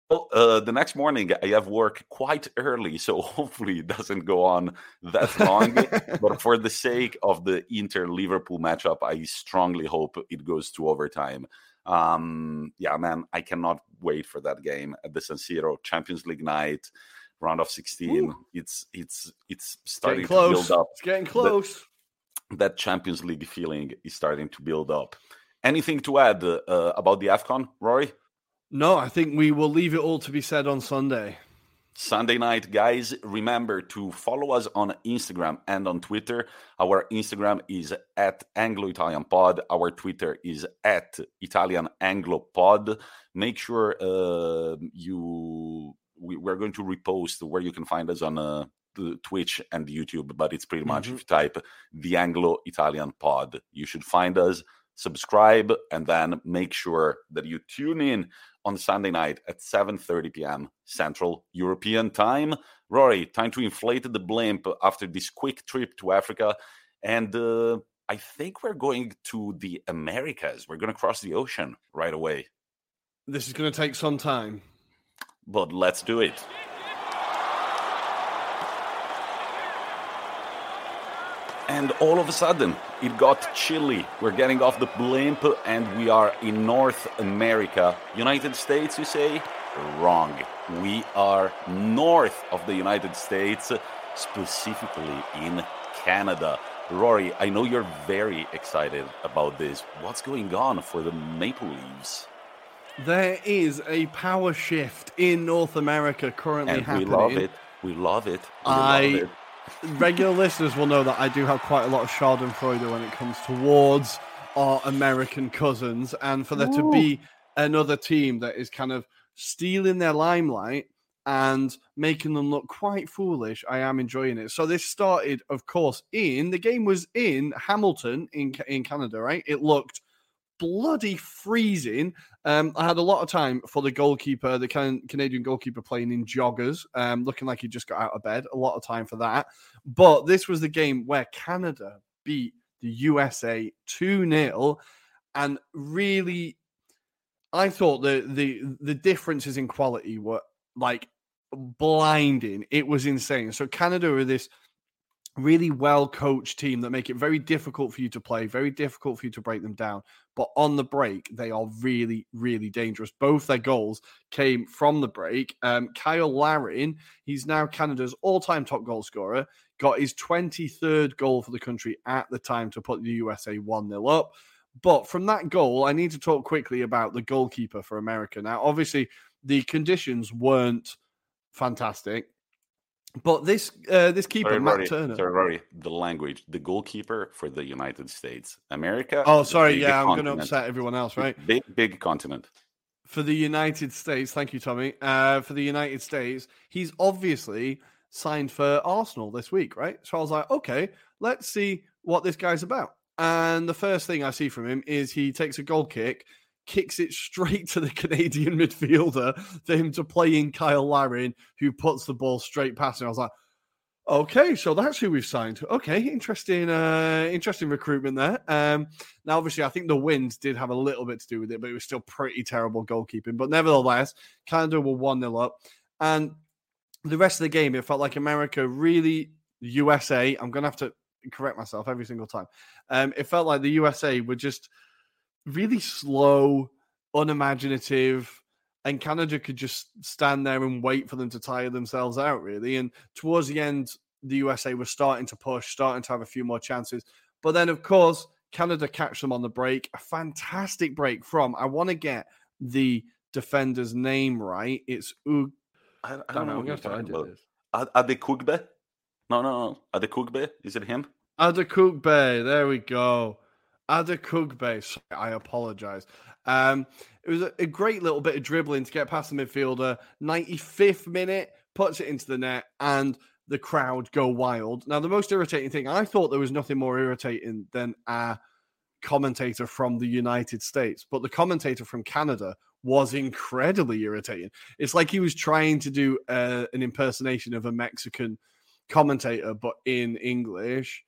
Well, uh, the next morning I have work quite early, so (laughs) hopefully it doesn't go on that long. but (laughs) for the sake of the Inter Liverpool matchup, I strongly hope it goes to overtime. Um, yeah, man, I cannot wait for that game at the San Siro Champions League night, round of 16. Ooh. It's it's it's starting to build up. It's getting close. That, that, Champions League feeling is starting to build up. Anything to add uh, about the AFCON, Ruairi? No, I think we will leave it all to be said on Sunday. Sunday night, guys. Remember to follow us on Instagram and on Twitter. Our Instagram is at Anglo Italian Pod. Our Twitter is at Italian Anglo Pod. Make sure uh, you we, are going to repost where you can find us on uh, Twitch and YouTube, but it's pretty much mm-hmm. if you type the Anglo Italian Pod, you should find us subscribe and then make sure that you tune in on Sunday night at 7:30 p.m. Central European Time. Ruairi, time to inflate the blimp after this quick trip to Africa, and uh, I think we're going to the Americas. We're going to cross the ocean right away. This is going to take some time, but let's do it. And all of a sudden it got chilly. We're getting off the blimp and we are in North America. United States, you say? Wrong. We are north of the United States, specifically in Canada. Ruairi, I know you're very excited about this. What's going on for the Maple Leaves? There is a power shift in North America currently and happening. We love it. We love it. We I love it regular listeners will know that I do have quite a lot of Schadenfreude when it comes towards our American cousins, and for there Ooh. to be another team that is kind of stealing their limelight and making them look quite foolish, I am enjoying it. So this started, of course, in the game was in Hamilton in in Canada, right? It looked bloody freezing. Um, I had a lot of time for the goalkeeper, the can- Canadian goalkeeper playing in joggers, um, looking like he just got out of bed. A lot of time for that. But this was the game where Canada beat the USA 2 0. And really, I thought the, the the differences in quality were like blinding. It was insane. So Canada are this really well coached team that make it very difficult for you to play, very difficult for you to break them down. But on the break, they are really, really dangerous. Both their goals came from the break. Um, Cyle Larin, he's now Canada's all time top goal scorer, got his 23rd goal for the country at the time to put the USA 1 0 up. But from that goal, I need to talk quickly about the goalkeeper for America. Now, obviously, the conditions weren't fantastic. But this uh, this keeper, sorry, Matt Ruairi, Turner. Sorry, Ruairi, the language, the goalkeeper for the United States, America. Oh, sorry. Yeah, I'm going to upset everyone else, right? Big, big continent. For the United States, thank you, Tommi. Uh, for the United States, he's obviously signed for Arsenal this week, right? So I was like, okay, let's see what this guy's about. And the first thing I see from him is he takes a goal kick, kicks it straight to the Canadian (laughs) midfielder for him to play in Cyle Larin, who puts the ball straight past him. I was like, okay, so that's who we've signed. Okay, interesting, uh, interesting recruitment there. Um, now, obviously, I think the wind did have a little bit to do with it, but it was still pretty terrible goalkeeping. But nevertheless, Canada were 1 0 up. And the rest of the game, it felt like America really, USA, I'm going to have to correct myself every single time. Um, it felt like the USA were just really slow, unimaginative, and Canada could just stand there and wait for them to tire themselves out, really. And towards the end, the USA was starting to push, starting to have a few more chances. But then, of course, Canada catch them on the break. A fantastic break from, I want to get the defender's name right. It's U. I, I don't know what you're talking about. Adekugbe? No, no, no. Adekugbe? Is it him? Adekugbe. There we go. Adekugbe. I apologize. Um, it was a, a great little bit of dribbling to get past the midfielder. 95th minute, puts it into the net, and the crowd go wild. Now, the most irritating thing, I thought there was nothing more irritating than a commentator from the United States, but the commentator from Canada was incredibly irritating. It's like he was trying to do uh, an impersonation of a Mexican commentator, but in English.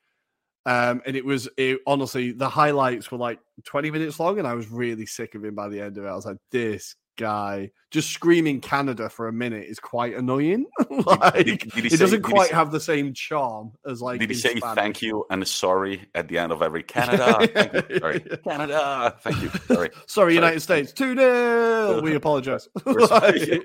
Um, and it was it, honestly the highlights were like 20 minutes long, and I was really sick of him by the end of it. I was like, this guy just screaming Canada for a minute is quite annoying. (laughs) like, did he it say- doesn't quite say- have the same charm as like. Did he say Spanish. thank you and sorry at the end of every (laughs) Canada? thank you. Sorry. (laughs) Canada. Thank you. Sorry. Sorry, United States. 2 0. We apologize. Sorry.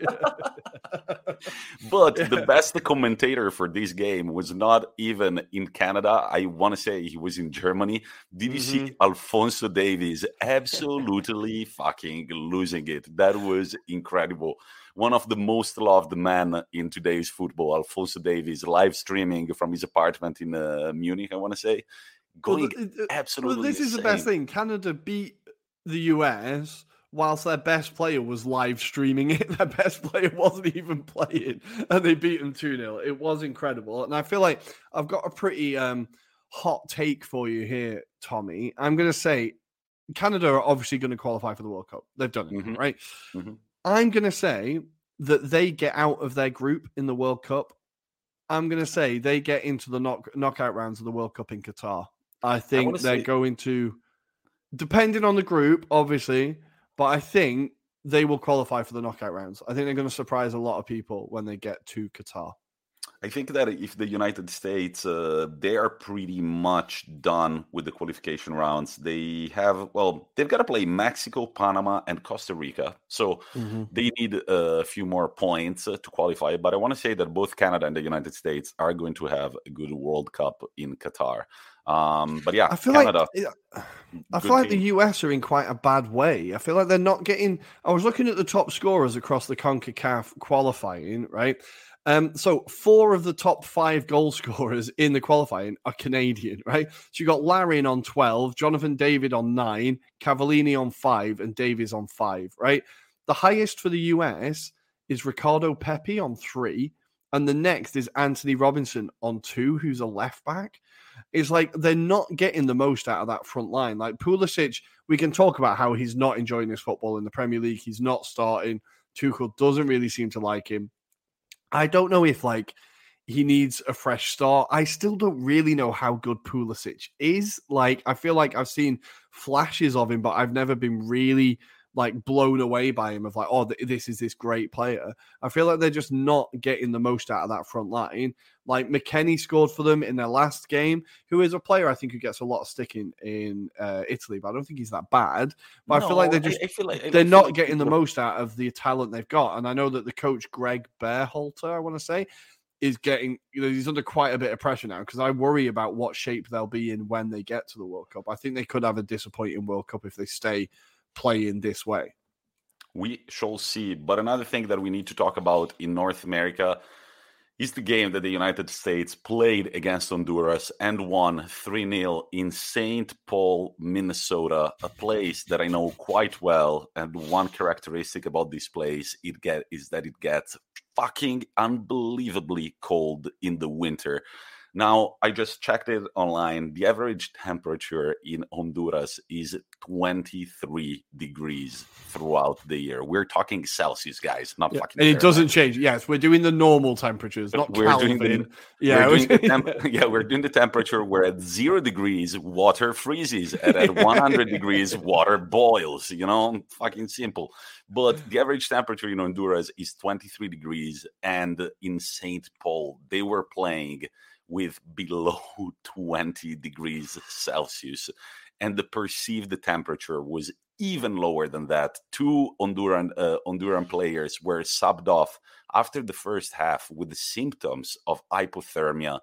But the best commentator for this game was not even in Canada. I want to say he was in Germany. Did you see Mm-hmm. Alphonso Davies absolutely fucking losing it? That was incredible. One of the most loved men in today's football, Alphonso Davies, live streaming from his apartment in uh, Munich, I want to say. Going th- absolutely well, this is the best thing. Canada beat the US whilst their best player was live streaming it. (laughs) Their best player wasn't even playing, and they beat them 2 0. It was incredible. And I feel like I've got a pretty um, hot take for you here, Tommi. I'm going to say Canada are obviously going to qualify for the World Cup. They've done it, Mhm. right? Mhm. I'm going to say that they get out of their group in the World Cup. I'm going to say they get into the knock, knockout rounds of the World Cup in Qatar. I think wanna they're say- going to, depending on the group, obviously, but I think they will qualify for the knockout rounds. I think they're going to surprise a lot of people when they get to Qatar. I think that if the United States, uh, they are pretty much done with the qualification rounds. They have, well, they've got to play Mexico, Panama, and Costa Rica. So they need a few more points uh, to qualify. But I want to say that both Canada and the United States are going to have a good World Cup in Qatar. Um, but yeah, I feel Canada. like I feel like team. the US are in quite a bad way. I feel like they're not getting. I was looking at the top scorers across the Concacaf qualifying, right? Um, so four of the top five goal (laughs) scorers in the qualifying are Canadian, right? So you got Larin on twelve, Jonathan David on nine, Cavallini on five, and Davies on five, right? The highest for the US is Ricardo Pepi on three, and the next is Antonee Robinson on two, who's a left back. It's like they're not getting the most out of that front line. Like Pulisic, we can talk about how he's not enjoying his football in the Premier League. He's not starting. Tuchel doesn't really seem to like him. I don't know if like he needs a fresh start. I still don't really know how good Pulisic is. Like, I feel like I've seen flashes of him, but I've never been really like blown away by him of like, oh, this is this great player. I feel like they're just not getting the most out of that front line. Like McKennie scored for them in their last game, who is a player I think who gets a lot of sticking in uh, Italy, but I don't think he's that bad. But no, I feel like they're just I, I like, they're not like getting the most out of the talent they've got. And I know that the coach Greg Berhalter, I want to say, is getting you know he's under quite a bit of pressure now because I worry about what shape they'll be in when they get to the World Cup. I think they could have a disappointing World Cup if they stay playing this way. We shall see. But another thing that we need to talk about in North America is the game that the United States played against Honduras and won 3 0 in St. Paul, Minnesota, a place that I know quite well. And one characteristic about this place it get is that it gets fucking unbelievably cold in the winter. Now, I just checked it online. The average temperature in Honduras is 23 degrees throughout the year. We're talking Celsius, guys, not yeah. fucking. And it doesn't change. Yes, we're doing the normal temperatures, not (laughs) we're Calvin. Doing the, yeah, we're doing the (laughs) temp- yeah, we're doing the temperature where at zero degrees water freezes, and at (laughs) 100 degrees water boils. You know, fucking simple. But the average temperature in Honduras is 23 degrees, and in Saint Paul they were playing with below (laughs) 20 degrees Celsius. And the perceived temperature was even lower than that. Two Honduran, uh, Honduran players were subbed off after the first half with symptoms of hypothermia.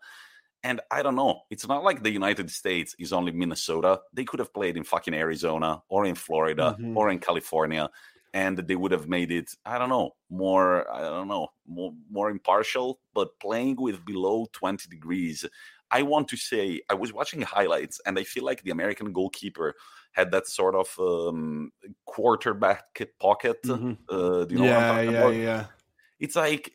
And I don't know. It's not like the United States is only Minnesota. They could have played in fucking Arizona or in Florida mm-hmm. or in California and they would have made it i don't know more i don't know more, more impartial but playing with below 20 degrees i want to say i was watching highlights and i feel like the american goalkeeper had that sort of um, quarterback pocket mm-hmm. uh, you know yeah yeah about? yeah it's like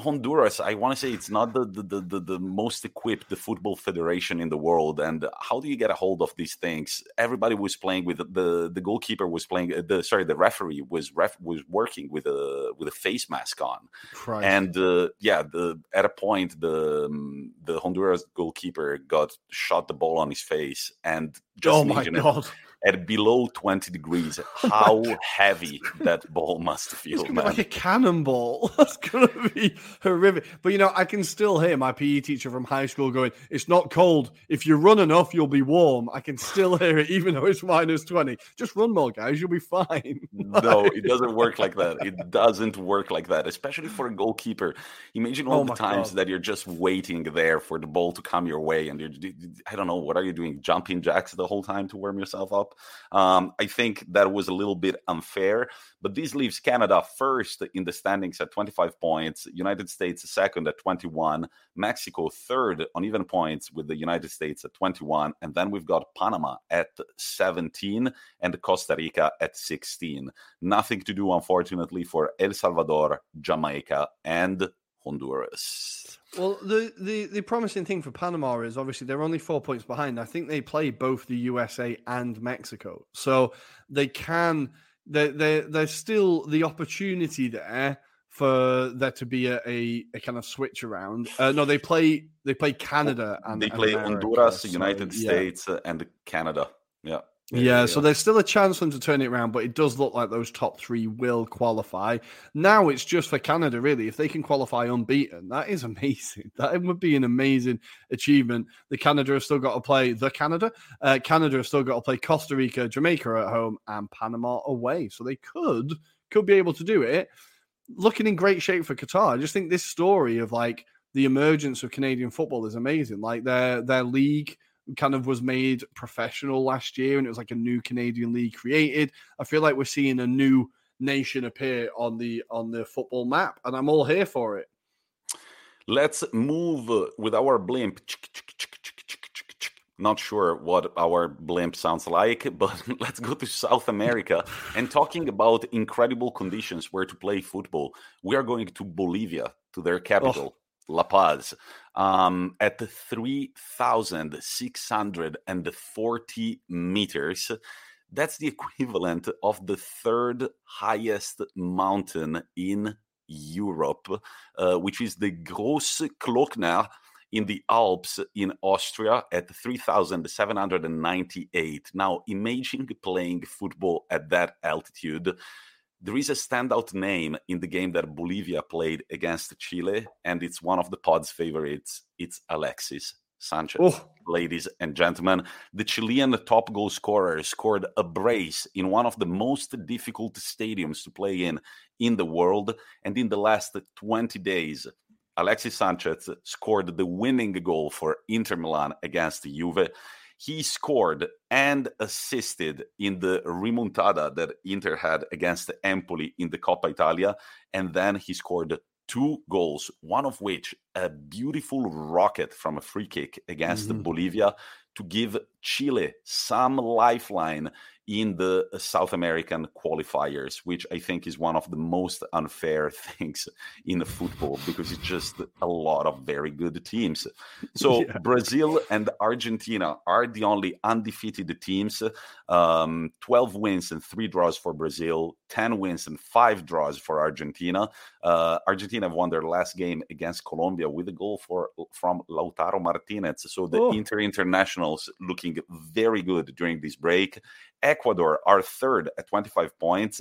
Honduras, I want to say it's not the, the, the, the, most equipped the football federation in the world. And how do you get a hold of these things? Everybody was playing with the the goalkeeper was playing the sorry the referee was ref was working with a with a face mask on. Christ. And uh, yeah, the at a point the um, the Honduras goalkeeper got shot the ball on his face and just oh my god. At below 20 degrees oh how (laughs) heavy that ball must feel it's like a cannonball. (laughs) That's gonna be horrific. But you know i can still hear my pe teacher from high school going it's not cold. If you run enough you'll be warm. I can still hear it even though it's minus 20 just run more guys. You'll be fine. (laughs) No it doesn't work like that. It doesn't work like that especially for a goalkeeper. Imagine all oh the times God. that you're just waiting there for the ball to come your way and you're i don't know what are you doing? Jumping jacks the whole time to warm yourself up um, I think that was a little bit unfair, but this leaves Canada first in the standings at 25 points, United States second at 21, Mexico third on even points with the United States at 21, and then we've got Panama at 17 and Costa Rica at 16. Nothing to do, unfortunately, for El Salvador, Jamaica, and Honduras. Well, the, the, the promising thing for Panama is obviously they're only four points behind. I think they play both the USA and Mexico, so they can. There, there, there's still the opportunity there for there to be a, a, a kind of switch around. Uh, no, they play they play Canada and they play America, Honduras, so, United yeah. States, uh, and Canada. Yeah. Yeah, yeah, so there's still a chance for them to turn it around, but it does look like those top three will qualify. Now it's just for Canada, really. If they can qualify unbeaten, that is (laughs) amazing. That would be an amazing achievement. The Canada have still got to play the Canada. Uh, Canada have still got to play Costa Rica, Jamaica at home, and Panama away. So they could could be able to do it. Looking in great shape for Qatar. I just think this story of like the emergence of Canadian football is amazing. Like their their league kind of was made professional last year and it was like a new Canadian league created. I feel like we're seeing a new nation appear on the on the football map and I'm all here for it. Let's move with our blimp. Not sure what our blimp sounds like, (laughs) but let's go to South America and talking about incredible conditions where to play football. We are going to Bolivia, to their capital. Oh La Paz um, at 3,640 meters. That's the equivalent of the third highest mountain in Europe, uh, which is the Großglockner in the Alps in Austria at 3,798. Now, imagine playing football at that altitude. There is a standout name in the game that Bolivia played against Chile, and it's one of the pod's favorites. It's Alexis Sanchez. Oh. Ladies and gentlemen, the Chilean top goal scorer scored a brace in one of the most difficult stadiums to play in in the world. And in the last 20 days, Alexis Sanchez scored the winning goal for Inter Milan against Juve. He scored and assisted in the remontada that Inter had against Empoli in the Coppa Italia. And then he scored two goals, one of which a beautiful rocket from a free kick against mm-hmm. Bolivia to give Chile some lifeline in the South American qualifiers, which I think is one of the most unfair (laughs) things in football because it's just a lot of very good teams. So (laughs) yeah. Brazil and Argentina are the only undefeated teams. Um, 12 wins and three draws for Brazil, 10 wins and five draws for Argentina. Uh, Argentina won their last game against Colombia with a goal for from Lautaro Martinez. So the oh. inter internationals looking very good during this break. Ecuador are third at 25 points.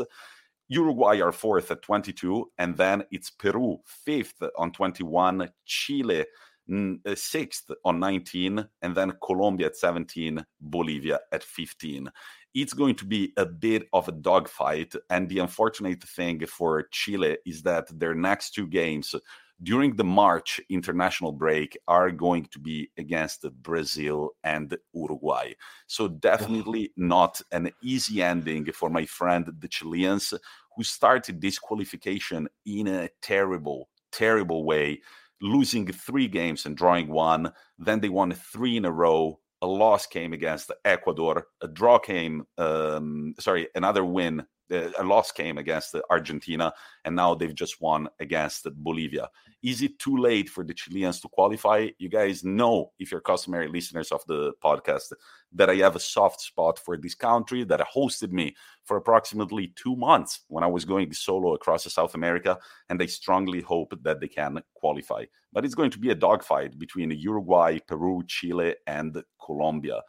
Uruguay are fourth at 22. And then it's Peru, fifth on 21. Chile, uh, sixth on 19. And then Colombia at 17. Bolivia at 15 it's going to be a bit of a dogfight. And the unfortunate thing for Chile is that their next two games during the March international break are going to be against Brazil and Uruguay. So, definitely not an easy ending for my friend, the Chileans, who started this qualification in a terrible, terrible way, losing three games and drawing one. Then they won three in a row. A loss came against Ecuador. A draw came, um, sorry, another win a loss came against Argentina, and now they've just won against Bolivia. Is it too late for the Chileans to qualify? You guys know, if you're customary listeners of the podcast, that I have a soft spot for this country that hosted me for approximately two months when I was going solo across South America, and I strongly hope that they can qualify. But it's going to be a dogfight between Uruguay, Peru, Chile, and Colombia.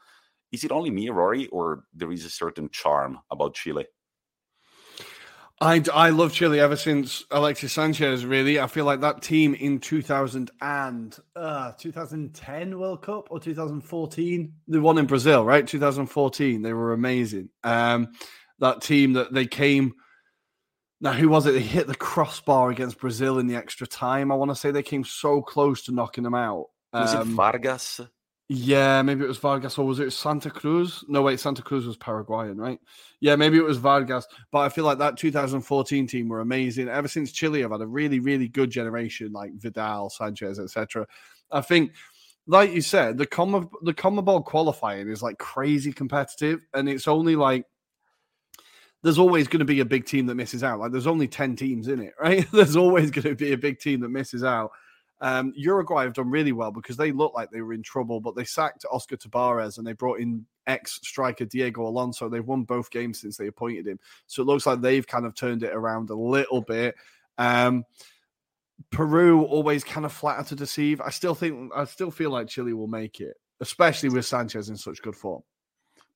Is it only me, Ruairi, or there is a certain charm about Chile? I, I love Chile ever since Alexis Sanchez, really. I feel like that team in 2000 and uh, 2010 World Cup or 2014, the one in Brazil, right? 2014, they were amazing. Um, that team that they came. Now, who was it? They hit the crossbar against Brazil in the extra time. I want to say they came so close to knocking them out. Was um, it Vargas? Yeah, maybe it was Vargas or was it Santa Cruz? No, wait, Santa Cruz was Paraguayan, right? Yeah, maybe it was Vargas. But I feel like that 2014 team were amazing. Ever since Chile I've had a really, really good generation, like Vidal, Sanchez, etc. I think, like you said, the Com the CONMEBOL qualifying is like crazy competitive, and it's only like there's always going to be a big team that misses out. Like there's only 10 teams in it, (laughs) right? there's always going to be a big team that misses out. Um, Uruguay have done really well because they looked like they were in trouble, but they sacked Oscar Tabarez and they brought in ex striker Diego Alonso. They've won both games since they appointed him. So it looks like they've kind of turned it around a little bit. Um, Peru always kind of flatter to deceive. I still think, I still feel like Chile will make it, especially with Sanchez in such good form.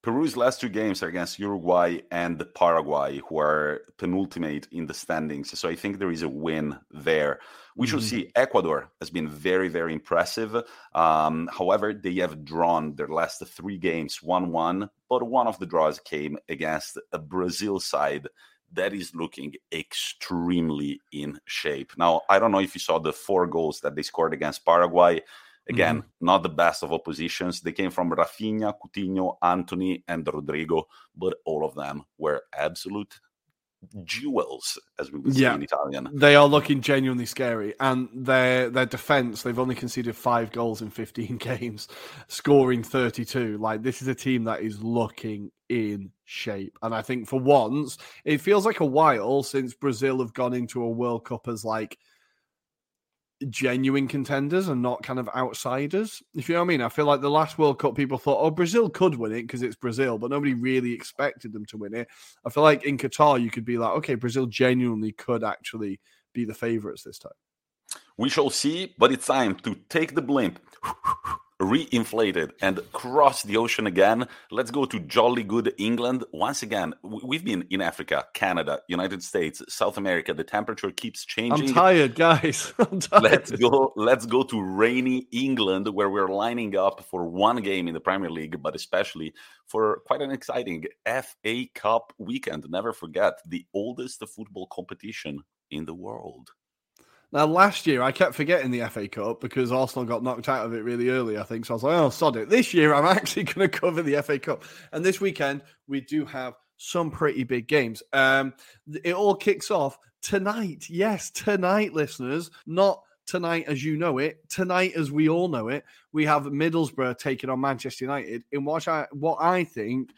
Peru's last two games are against Uruguay and Paraguay, who are penultimate in the standings. So I think there is a win there. We mm-hmm. should see Ecuador has been very, very impressive. Um, however, they have drawn their last three games 1 1, but one of the draws came against a Brazil side that is looking extremely in shape. Now, I don't know if you saw the four goals that they scored against Paraguay. Again, mm-hmm. not the best of oppositions. They came from Raphinha, Coutinho, Antony, and Rodrygo, but all of them were absolute jewels, as we would yeah, say in Italian. They are looking genuinely scary, and their their defense they've only conceded five goals in fifteen (laughs) games, scoring thirty two. Like this is a team that is looking in shape, and I think for once it feels like a while since Brazil have gone into a World Cup as like genuine contenders and not kind of outsiders. If you know what I mean, I feel like the last World Cup people thought, oh, Brazil could win it because it's Brazil, but nobody really expected them to win it. I feel like in Qatar, you could be like, okay, Brazil genuinely could actually be the favourites this time. We shall see, but it's time to take the blimp (laughs) reinflated and cross the ocean again. Let's go to jolly good England. Once again, we've been in Africa, Canada, United States, South America. The temperature keeps changing. I'm tired, guys. (laughs) I'm tired. Let's go. Let's go to rainy England, where we're lining up for one game in the Premier League, but especially for quite an exciting FA Cup weekend. Never forget the oldest football competition in the world. Now, last year I kept forgetting the FA Cup because Arsenal got knocked out of it really early, I think. So I was like, oh, sod it. This year I'm (laughs) actually going to cover the FA Cup. And this weekend we do have some pretty big games. Um, it all kicks off tonight. Yes, tonight, listeners. Not tonight as you know it, tonight as we all know it. We have Middlesbrough taking on Manchester United in what I, what I think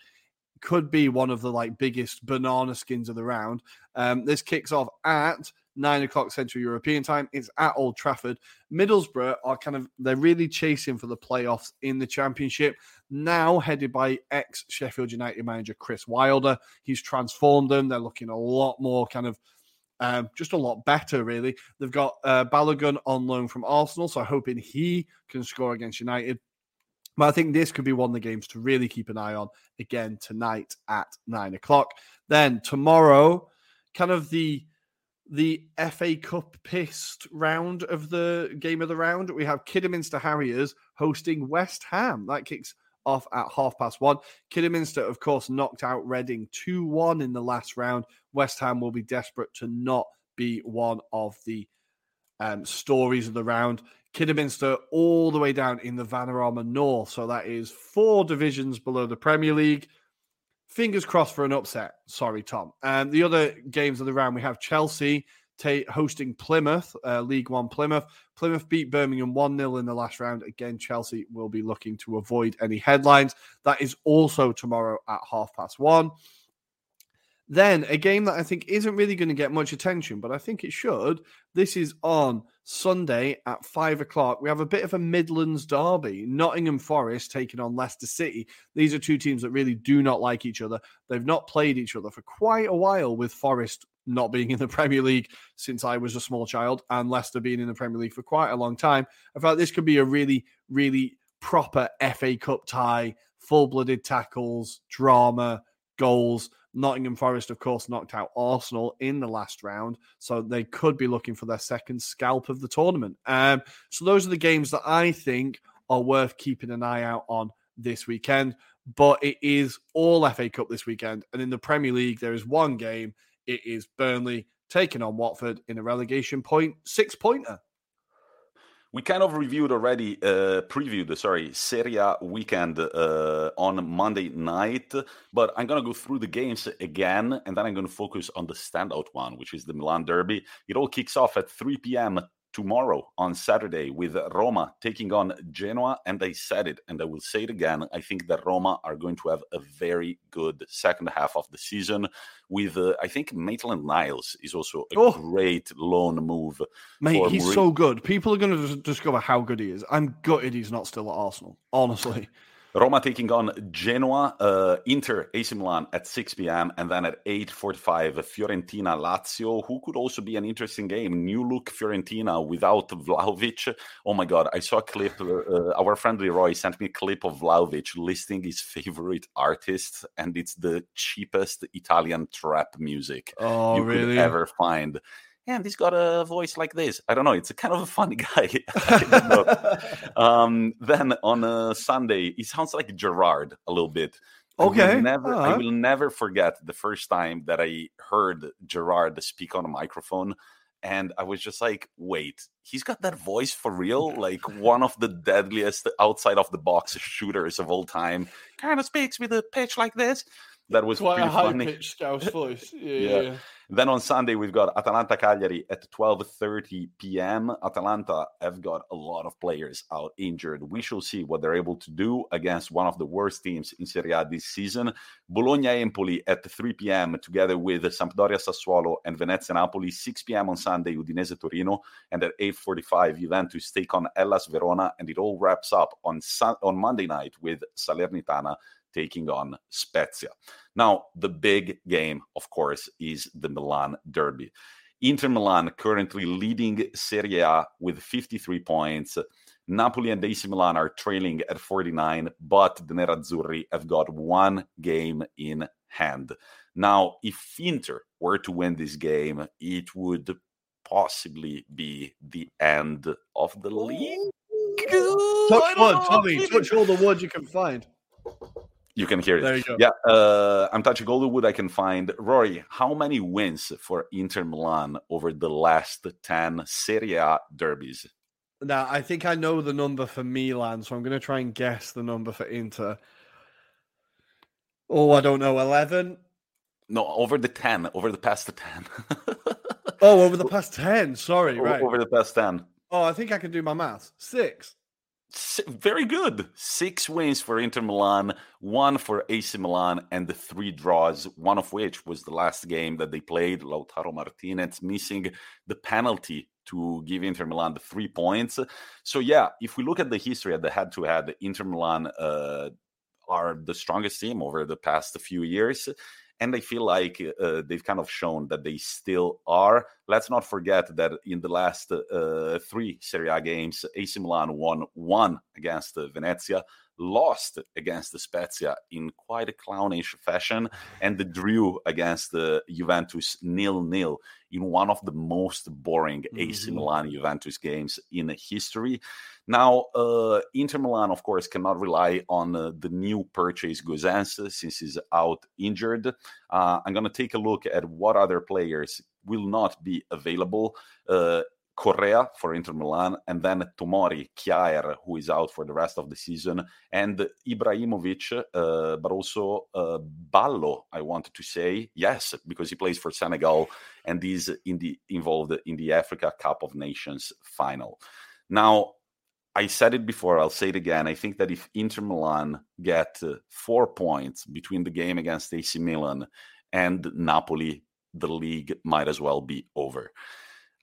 could be one of the like biggest banana skins of the round. Um, this kicks off at nine o'clock Central European time. It's at Old Trafford. Middlesbrough are kind of they're really chasing for the playoffs in the championship. Now headed by ex Sheffield United manager Chris Wilder. He's transformed them. They're looking a lot more kind of um, just a lot better, really. They've got uh, Balogun on loan from Arsenal, so hoping he can score against United. But I think this could be one of the games to really keep an eye on again tonight at nine o'clock. Then tomorrow, kind of the the FA Cup pissed round of the game of the round. We have Kidderminster Harriers hosting West Ham. That kicks off at half past one. Kidderminster, of course, knocked out Reading 2 1 in the last round. West Ham will be desperate to not be one of the um, stories of the round. Kidderminster all the way down in the Vanarama North. So that is four divisions below the Premier League fingers crossed for an upset. Sorry, Tom. And um, the other games of the round, we have Chelsea t- hosting Plymouth, uh, League One Plymouth. Plymouth beat Birmingham 1 0 in the last round. Again, Chelsea will be looking to avoid any headlines. That is also tomorrow at half past one. Then a game that I think isn't really going to get much attention, but I think it should. This is on Sunday at five o'clock. We have a bit of a Midlands derby. Nottingham Forest taking on Leicester City. These are two teams that really do not like each other. They've not played each other for quite a while, with Forest not being in the (laughs) Premier League since I was a small child, and Leicester being in the Premier League for quite a long time. I felt this could be a really, really proper FA Cup tie, full blooded tackles, drama, goals. Nottingham Forest, of course, knocked out Arsenal in the last round, so they could be looking for their second scalp of the tournament. Um, so those are the games that I think are worth keeping an eye out on this weekend. But it is all FA Cup this weekend, and in the Premier League there is one game. It is Burnley taking on Watford in a relegation point six pointer we kind of reviewed already, uh, previewed, sorry, Serie A weekend uh, on Monday night, but I'm going to go through the games again, and then I'm going to focus on the standout one, which is the Milan Derby. It all kicks off at 3 p.m tomorrow on Saturday with Roma taking on Genoa. And I said it, and I will say it again. I think that Roma are going to have a very good second half of the season. With uh, I think Maitland Niles is also a oh. great loan move. Mate, he's so good. People are going to discover how good he is. I'm gutted he's not still at Arsenal. Honestly. Roma taking on Genoa, uh, Inter, AC Milan at 6 p.m. and then at 8:45 Fiorentina, Lazio, who could also be an interesting game. New look Fiorentina without Vlahovic. Oh my God, I saw a clip. Uh, uh, our friend Leroy sent me a clip of Vlahovic listing his favorite artists, and it's the cheapest Italian trap music oh, you really? could ever find and he's got a voice like this. I don't know. It's a kind of a funny (laughs) guy. (laughs) um, then on a Sunday, he sounds like Gerrard a little bit. Okay. I will, never, uh-huh. I will never forget the first time that I heard Gerrard speak on a microphone. And I was just like, wait, he's got that voice for real? Like one of the deadliest outside of the box shooters of all time. Kind of speaks with a pitch like this. that was quite a high funny. pitched Scouse voice. (laughs) Yeah, Yeah. yeah. Then on Sunday we've got Atalanta Cagliari at 12:30 p.m. Atalanta have got a lot of players out injured. We shall see what they're able to do against one of the worst teams in Serie A this season. Bologna Empoli at 3 p.m. together with Sampdoria Sassuolo and Venezia Napoli. 6 p.m. on Sunday Udinese Torino and at 8:45 Juventus take on Hellas Verona and it all wraps up on Sun- on Monday night with Salernitana taking on Spezia. Now, the big game, of course, is the Milan Derby. Inter Milan currently leading Serie A with 53 points. Napoli and AC Milan are trailing at 49, but the Nerazzurri have got one game in hand. Now, if Inter were to win this game, it would possibly be the end of the league. Touch wood. Tommi. (laughs) Touch all the wood you can find. You can hear it. There you go. Yeah, uh, I'm touching all the wood I can find. Ruairi, how many wins for Inter Milan over the last 10 Serie A derbies? Now, I think I know the number for Milan, so I'm going to try and guess the number for Inter. Oh, I don't know. 11? No, over the 10, over the past 10. Oh, over the (laughs) past 10. Sorry, right. Over the past 10. Oh, I think I can do my maths. Six. Very good. Six wins for Inter Milan, one for AC Milan, and the three draws, one of which was the last game that they played. Lautaro Martinez missing the penalty to give Inter Milan the three points. So, yeah, if we look at the history at the head to head, Inter Milan uh, are the strongest team over the past few years. And I feel like uh, they've kind of shown that they still are. Let's not forget that in the last uh, three Serie A games, AC Milan won one against uh, Venezia, lost against the Spezia in quite a clownish fashion, and the drew against the Juventus nil nil in one of the most boring AC Mhm. Milan Juventus games in history. Now, uh, Inter Milan, of course, cannot rely on uh, the new purchase Gosens since he's out injured. Uh, I'm going to take a look at what other players will not be available. Correa for Inter Milan, and then Tomori, Kjaer, who is out for the rest of the season, and Ibrahimovic, uh, but also uh, Ballo, I wanted to say. Yes, because he plays for Senegal and is in the, involved in the Africa Cup of Nations final. Now, I said it before, I'll say it again. I think that if Inter Milan get uh, four points between the game against AC Milan and Napoli, the league might as well be over.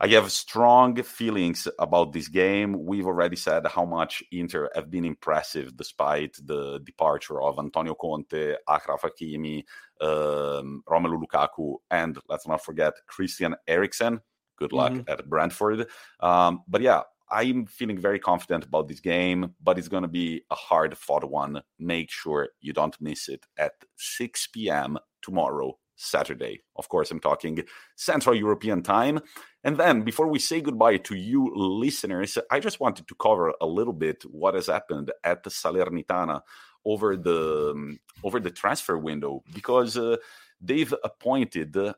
I have strong feelings about this game. We've already said how much Inter have been impressive despite the departure of Antonio Conte, Achraf Hakimi, um, Romelu Lukaku, and let's not forget Christian Eriksen. Good luck Mhm. at Brentford. Um, but yeah, I'm feeling very confident about this game, but it's going to be a hard fought one. Make sure you don't miss it at 6 p.m. tomorrow, Saturday. Of course, I'm talking Central European time. And then, before we say goodbye to you listeners, I just wanted to cover a little bit what has happened at the Salernitana over the um, over the transfer window because uh, they've appointed uh,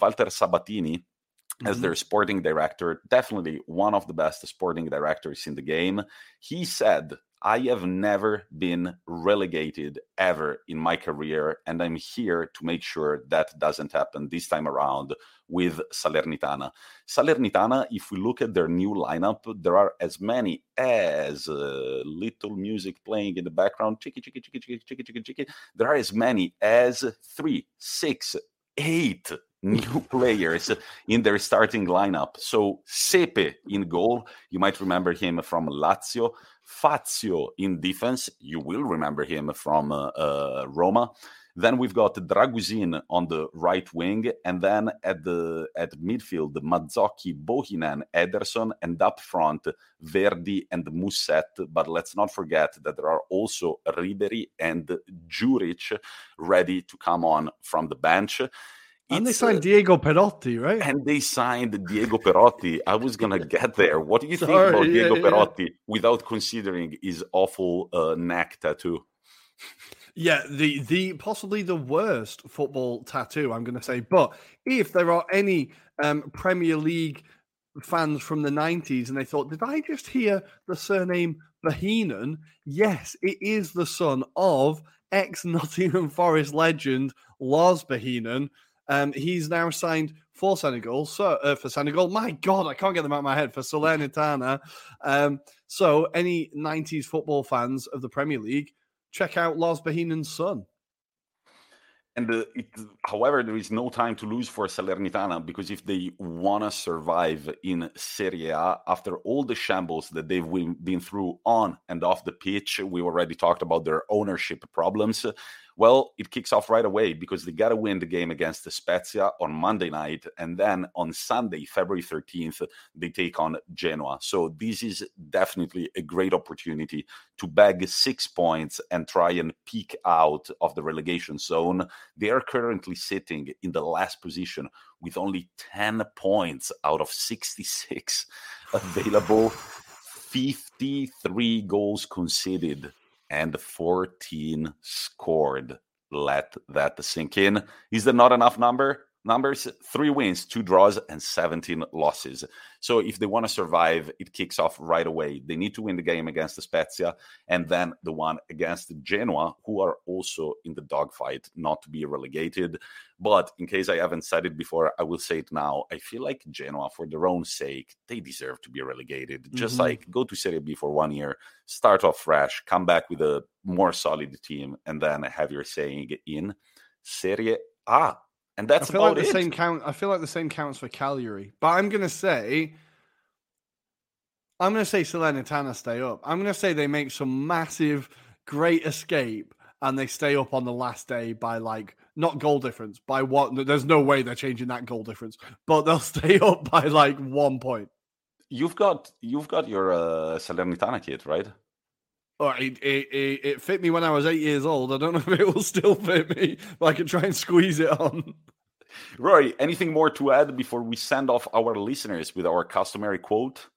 Walter Sabatini as Mhm. their sporting director, definitely one of the best sporting directors in the game. He said, I have never been relegated ever in my career, and I'm here to make sure that doesn't happen this time around with Salernitana. Salernitana, if we look at their new lineup, there are as many as uh, little music playing in the background, chicky, chicky, chicky, chicky, chicky, chicky, chicky. There are as many as three, six, eight new (laughs) players in their starting lineup. So Sepe in goal, you might remember him from Lazio. Fazio in defense, you will remember him from uh, uh, Roma. Then we've got Dragusin on the right wing, and then at the at midfield, Mazzocchi, Bohinen, Ederson, and up front, Verdi and Mousset. But let's not forget that there are also Ribery and Djuric ready to come on from the bench. And they signed Diego Perotti, right? and they signed Diego Perotti. I was gonna (laughs) get there. What do you think Sorry, about yeah, Diego yeah. Perotti without considering his awful uh, neck tattoo? Yeah, the the possibly the worst football tattoo, I'm going to say. But if there are any um, Premier League fans from the 90s and they thought, did I just hear the surname Bohinen? Yes, it is the son of ex Nottingham Forest legend Lars Bohinen. Um, he's now signed for Senegal. So uh, for Senegal, my God, I can't get them out of my head for Salernitana. Um, so any '90s football fans of the Premier League, check out Lars Bohinen's son. And uh, it, however, there is no time to lose for Salernitana because if they want to survive in Serie A after all the shambles that they've been through on and off the pitch, we already talked about their ownership problems. Well, it kicks off right away because they got to win the game against the Spezia on Monday night. And then on Sunday, February 13th, they take on Genoa. So this is definitely a great opportunity to bag six points and try and peek out of the relegation zone. They are currently sitting in the last position with only 10 points out of 66 (laughs) available. 53 goals conceded and 14 scored. Let that sink in. Is that not enough number? Numbers three wins, two draws, and 17 losses. So if they want to survive, it kicks off right away. They need to win the game against the Spezia and then the one against Genoa, who are also in the dogfight not to be relegated. But in case I haven't said it before, I will say it now. I feel like Genoa, for their own sake, they deserve to be relegated. Mm-hmm. Just like go to Serie B for one year, start off fresh, come back with a more solid team, and then have your saying in Serie A and that's I feel like the it. same count. I feel like the same counts for Cagliari, but I'm gonna say, I'm gonna say Salernitana stay up. I'm gonna say they make some massive, great escape, and they stay up on the last day by like not goal difference by what? There's no way they're changing that goal difference, but they'll (laughs) stay up by like one point. You've got you've got your uh, Salernitana kit, right? Oh, it, it, it, it, fit me when I was eight years old. I don't know (laughs) if it will still fit me, but I can try and squeeze it on. Ruairi, anything more to add before we send off our listeners with our customary quote?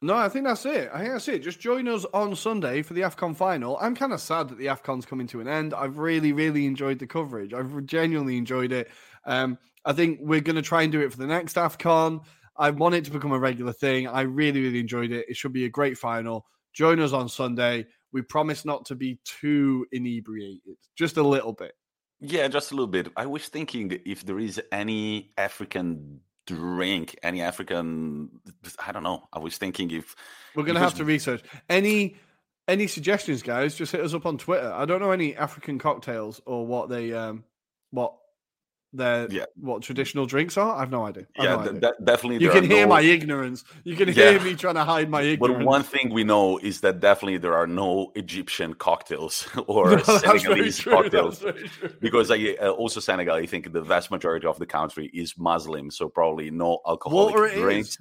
No, I think that's it. I think that's it. Just join us on Sunday for the AFCON final. I'm kind of sad that the AFCON's coming to an end. I've really, really enjoyed the coverage. I've genuinely enjoyed it. Um, I think we're going to try and do it for the next AFCON. I want it to become a regular thing. I really, really enjoyed it. It should be a great final. Join us on Sunday. We promise not to be too inebriated, just a little bit. Yeah, just a little bit. I was thinking if there is any African drink, any African, I don't know. I was thinking if we're going to have to research any any suggestions, guys. Just hit us up on Twitter. I don't know any African cocktails or what they um what their yeah. what traditional drinks are? I've no idea. I've yeah, no idea. D- definitely. You can hear no... my ignorance. You can hear yeah. me trying to hide my ignorance. But one thing we know is that definitely there are no Egyptian cocktails (laughs) or no, Senegalese cocktails because I uh, also Senegal. I think the vast majority of the country is Muslim, so probably no alcoholic Water drinks.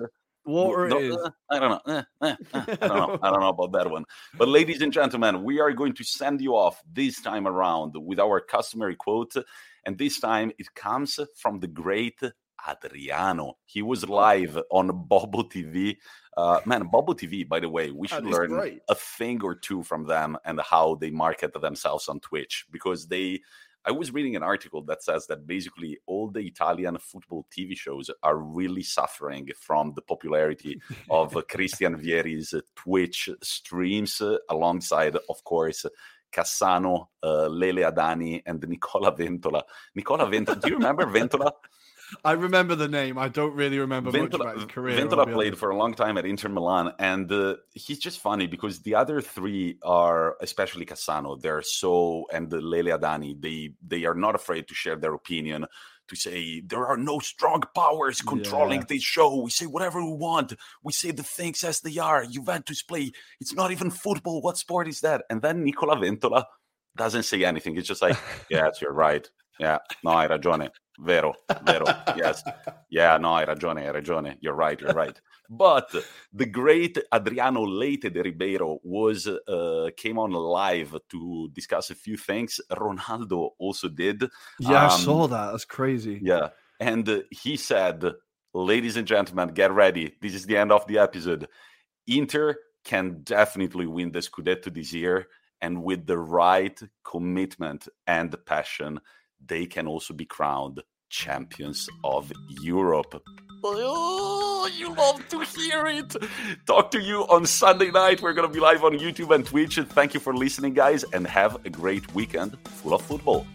Water no, is. Uh, I don't know. Eh, eh, (laughs) eh, I don't know. I don't know about that one. But ladies and gentlemen, we are going to send you off this time around with our customary quote and this time it comes from the great Adriano. He was live on Bobo TV. Uh, man, Bobo TV, by the way, we should learn great. a thing or two from them and how they market themselves on Twitch because they. I was reading an article that says that basically all the Italian football TV shows are really suffering from the popularity of (laughs) Christian Vieri's Twitch streams, alongside, of course, Cassano, uh, Lele Adani, and Nicola Ventola. Nicola Ventola, do you remember Ventola? I remember the name. I don't really remember Ventola, much about his career. Ventola played for a long time at Inter Milan, and uh, he's just funny because the other three are, especially Cassano, they're so, and Lele Adani, they they are not afraid to share their opinion to say there are no strong powers controlling yeah. this show. We say whatever we want. We say the things as they are. Juventus play. It's not even football. What sport is that? And then Nicola Ventola doesn't say anything. It's just like, (laughs) yes, you're right. Yeah, no, hai ragione. Vero, vero. Yes. Yeah, no, hai ragione, hai ragione. You're right, you're right. But the great Adriano Leite de Ribeiro was uh, came on live to discuss a few things. Ronaldo also did. Yeah, um, I saw that. That's crazy. Yeah. And uh, he said, ladies and gentlemen, get ready. This is the end of the episode. Inter can definitely win the Scudetto this year. And with the right commitment and passion, they can also be crowned champions of Europe. Oh, you love to hear it. Talk to you on Sunday night. We're going to be live on YouTube and Twitch. Thank you for listening, guys, and have a great weekend full of football.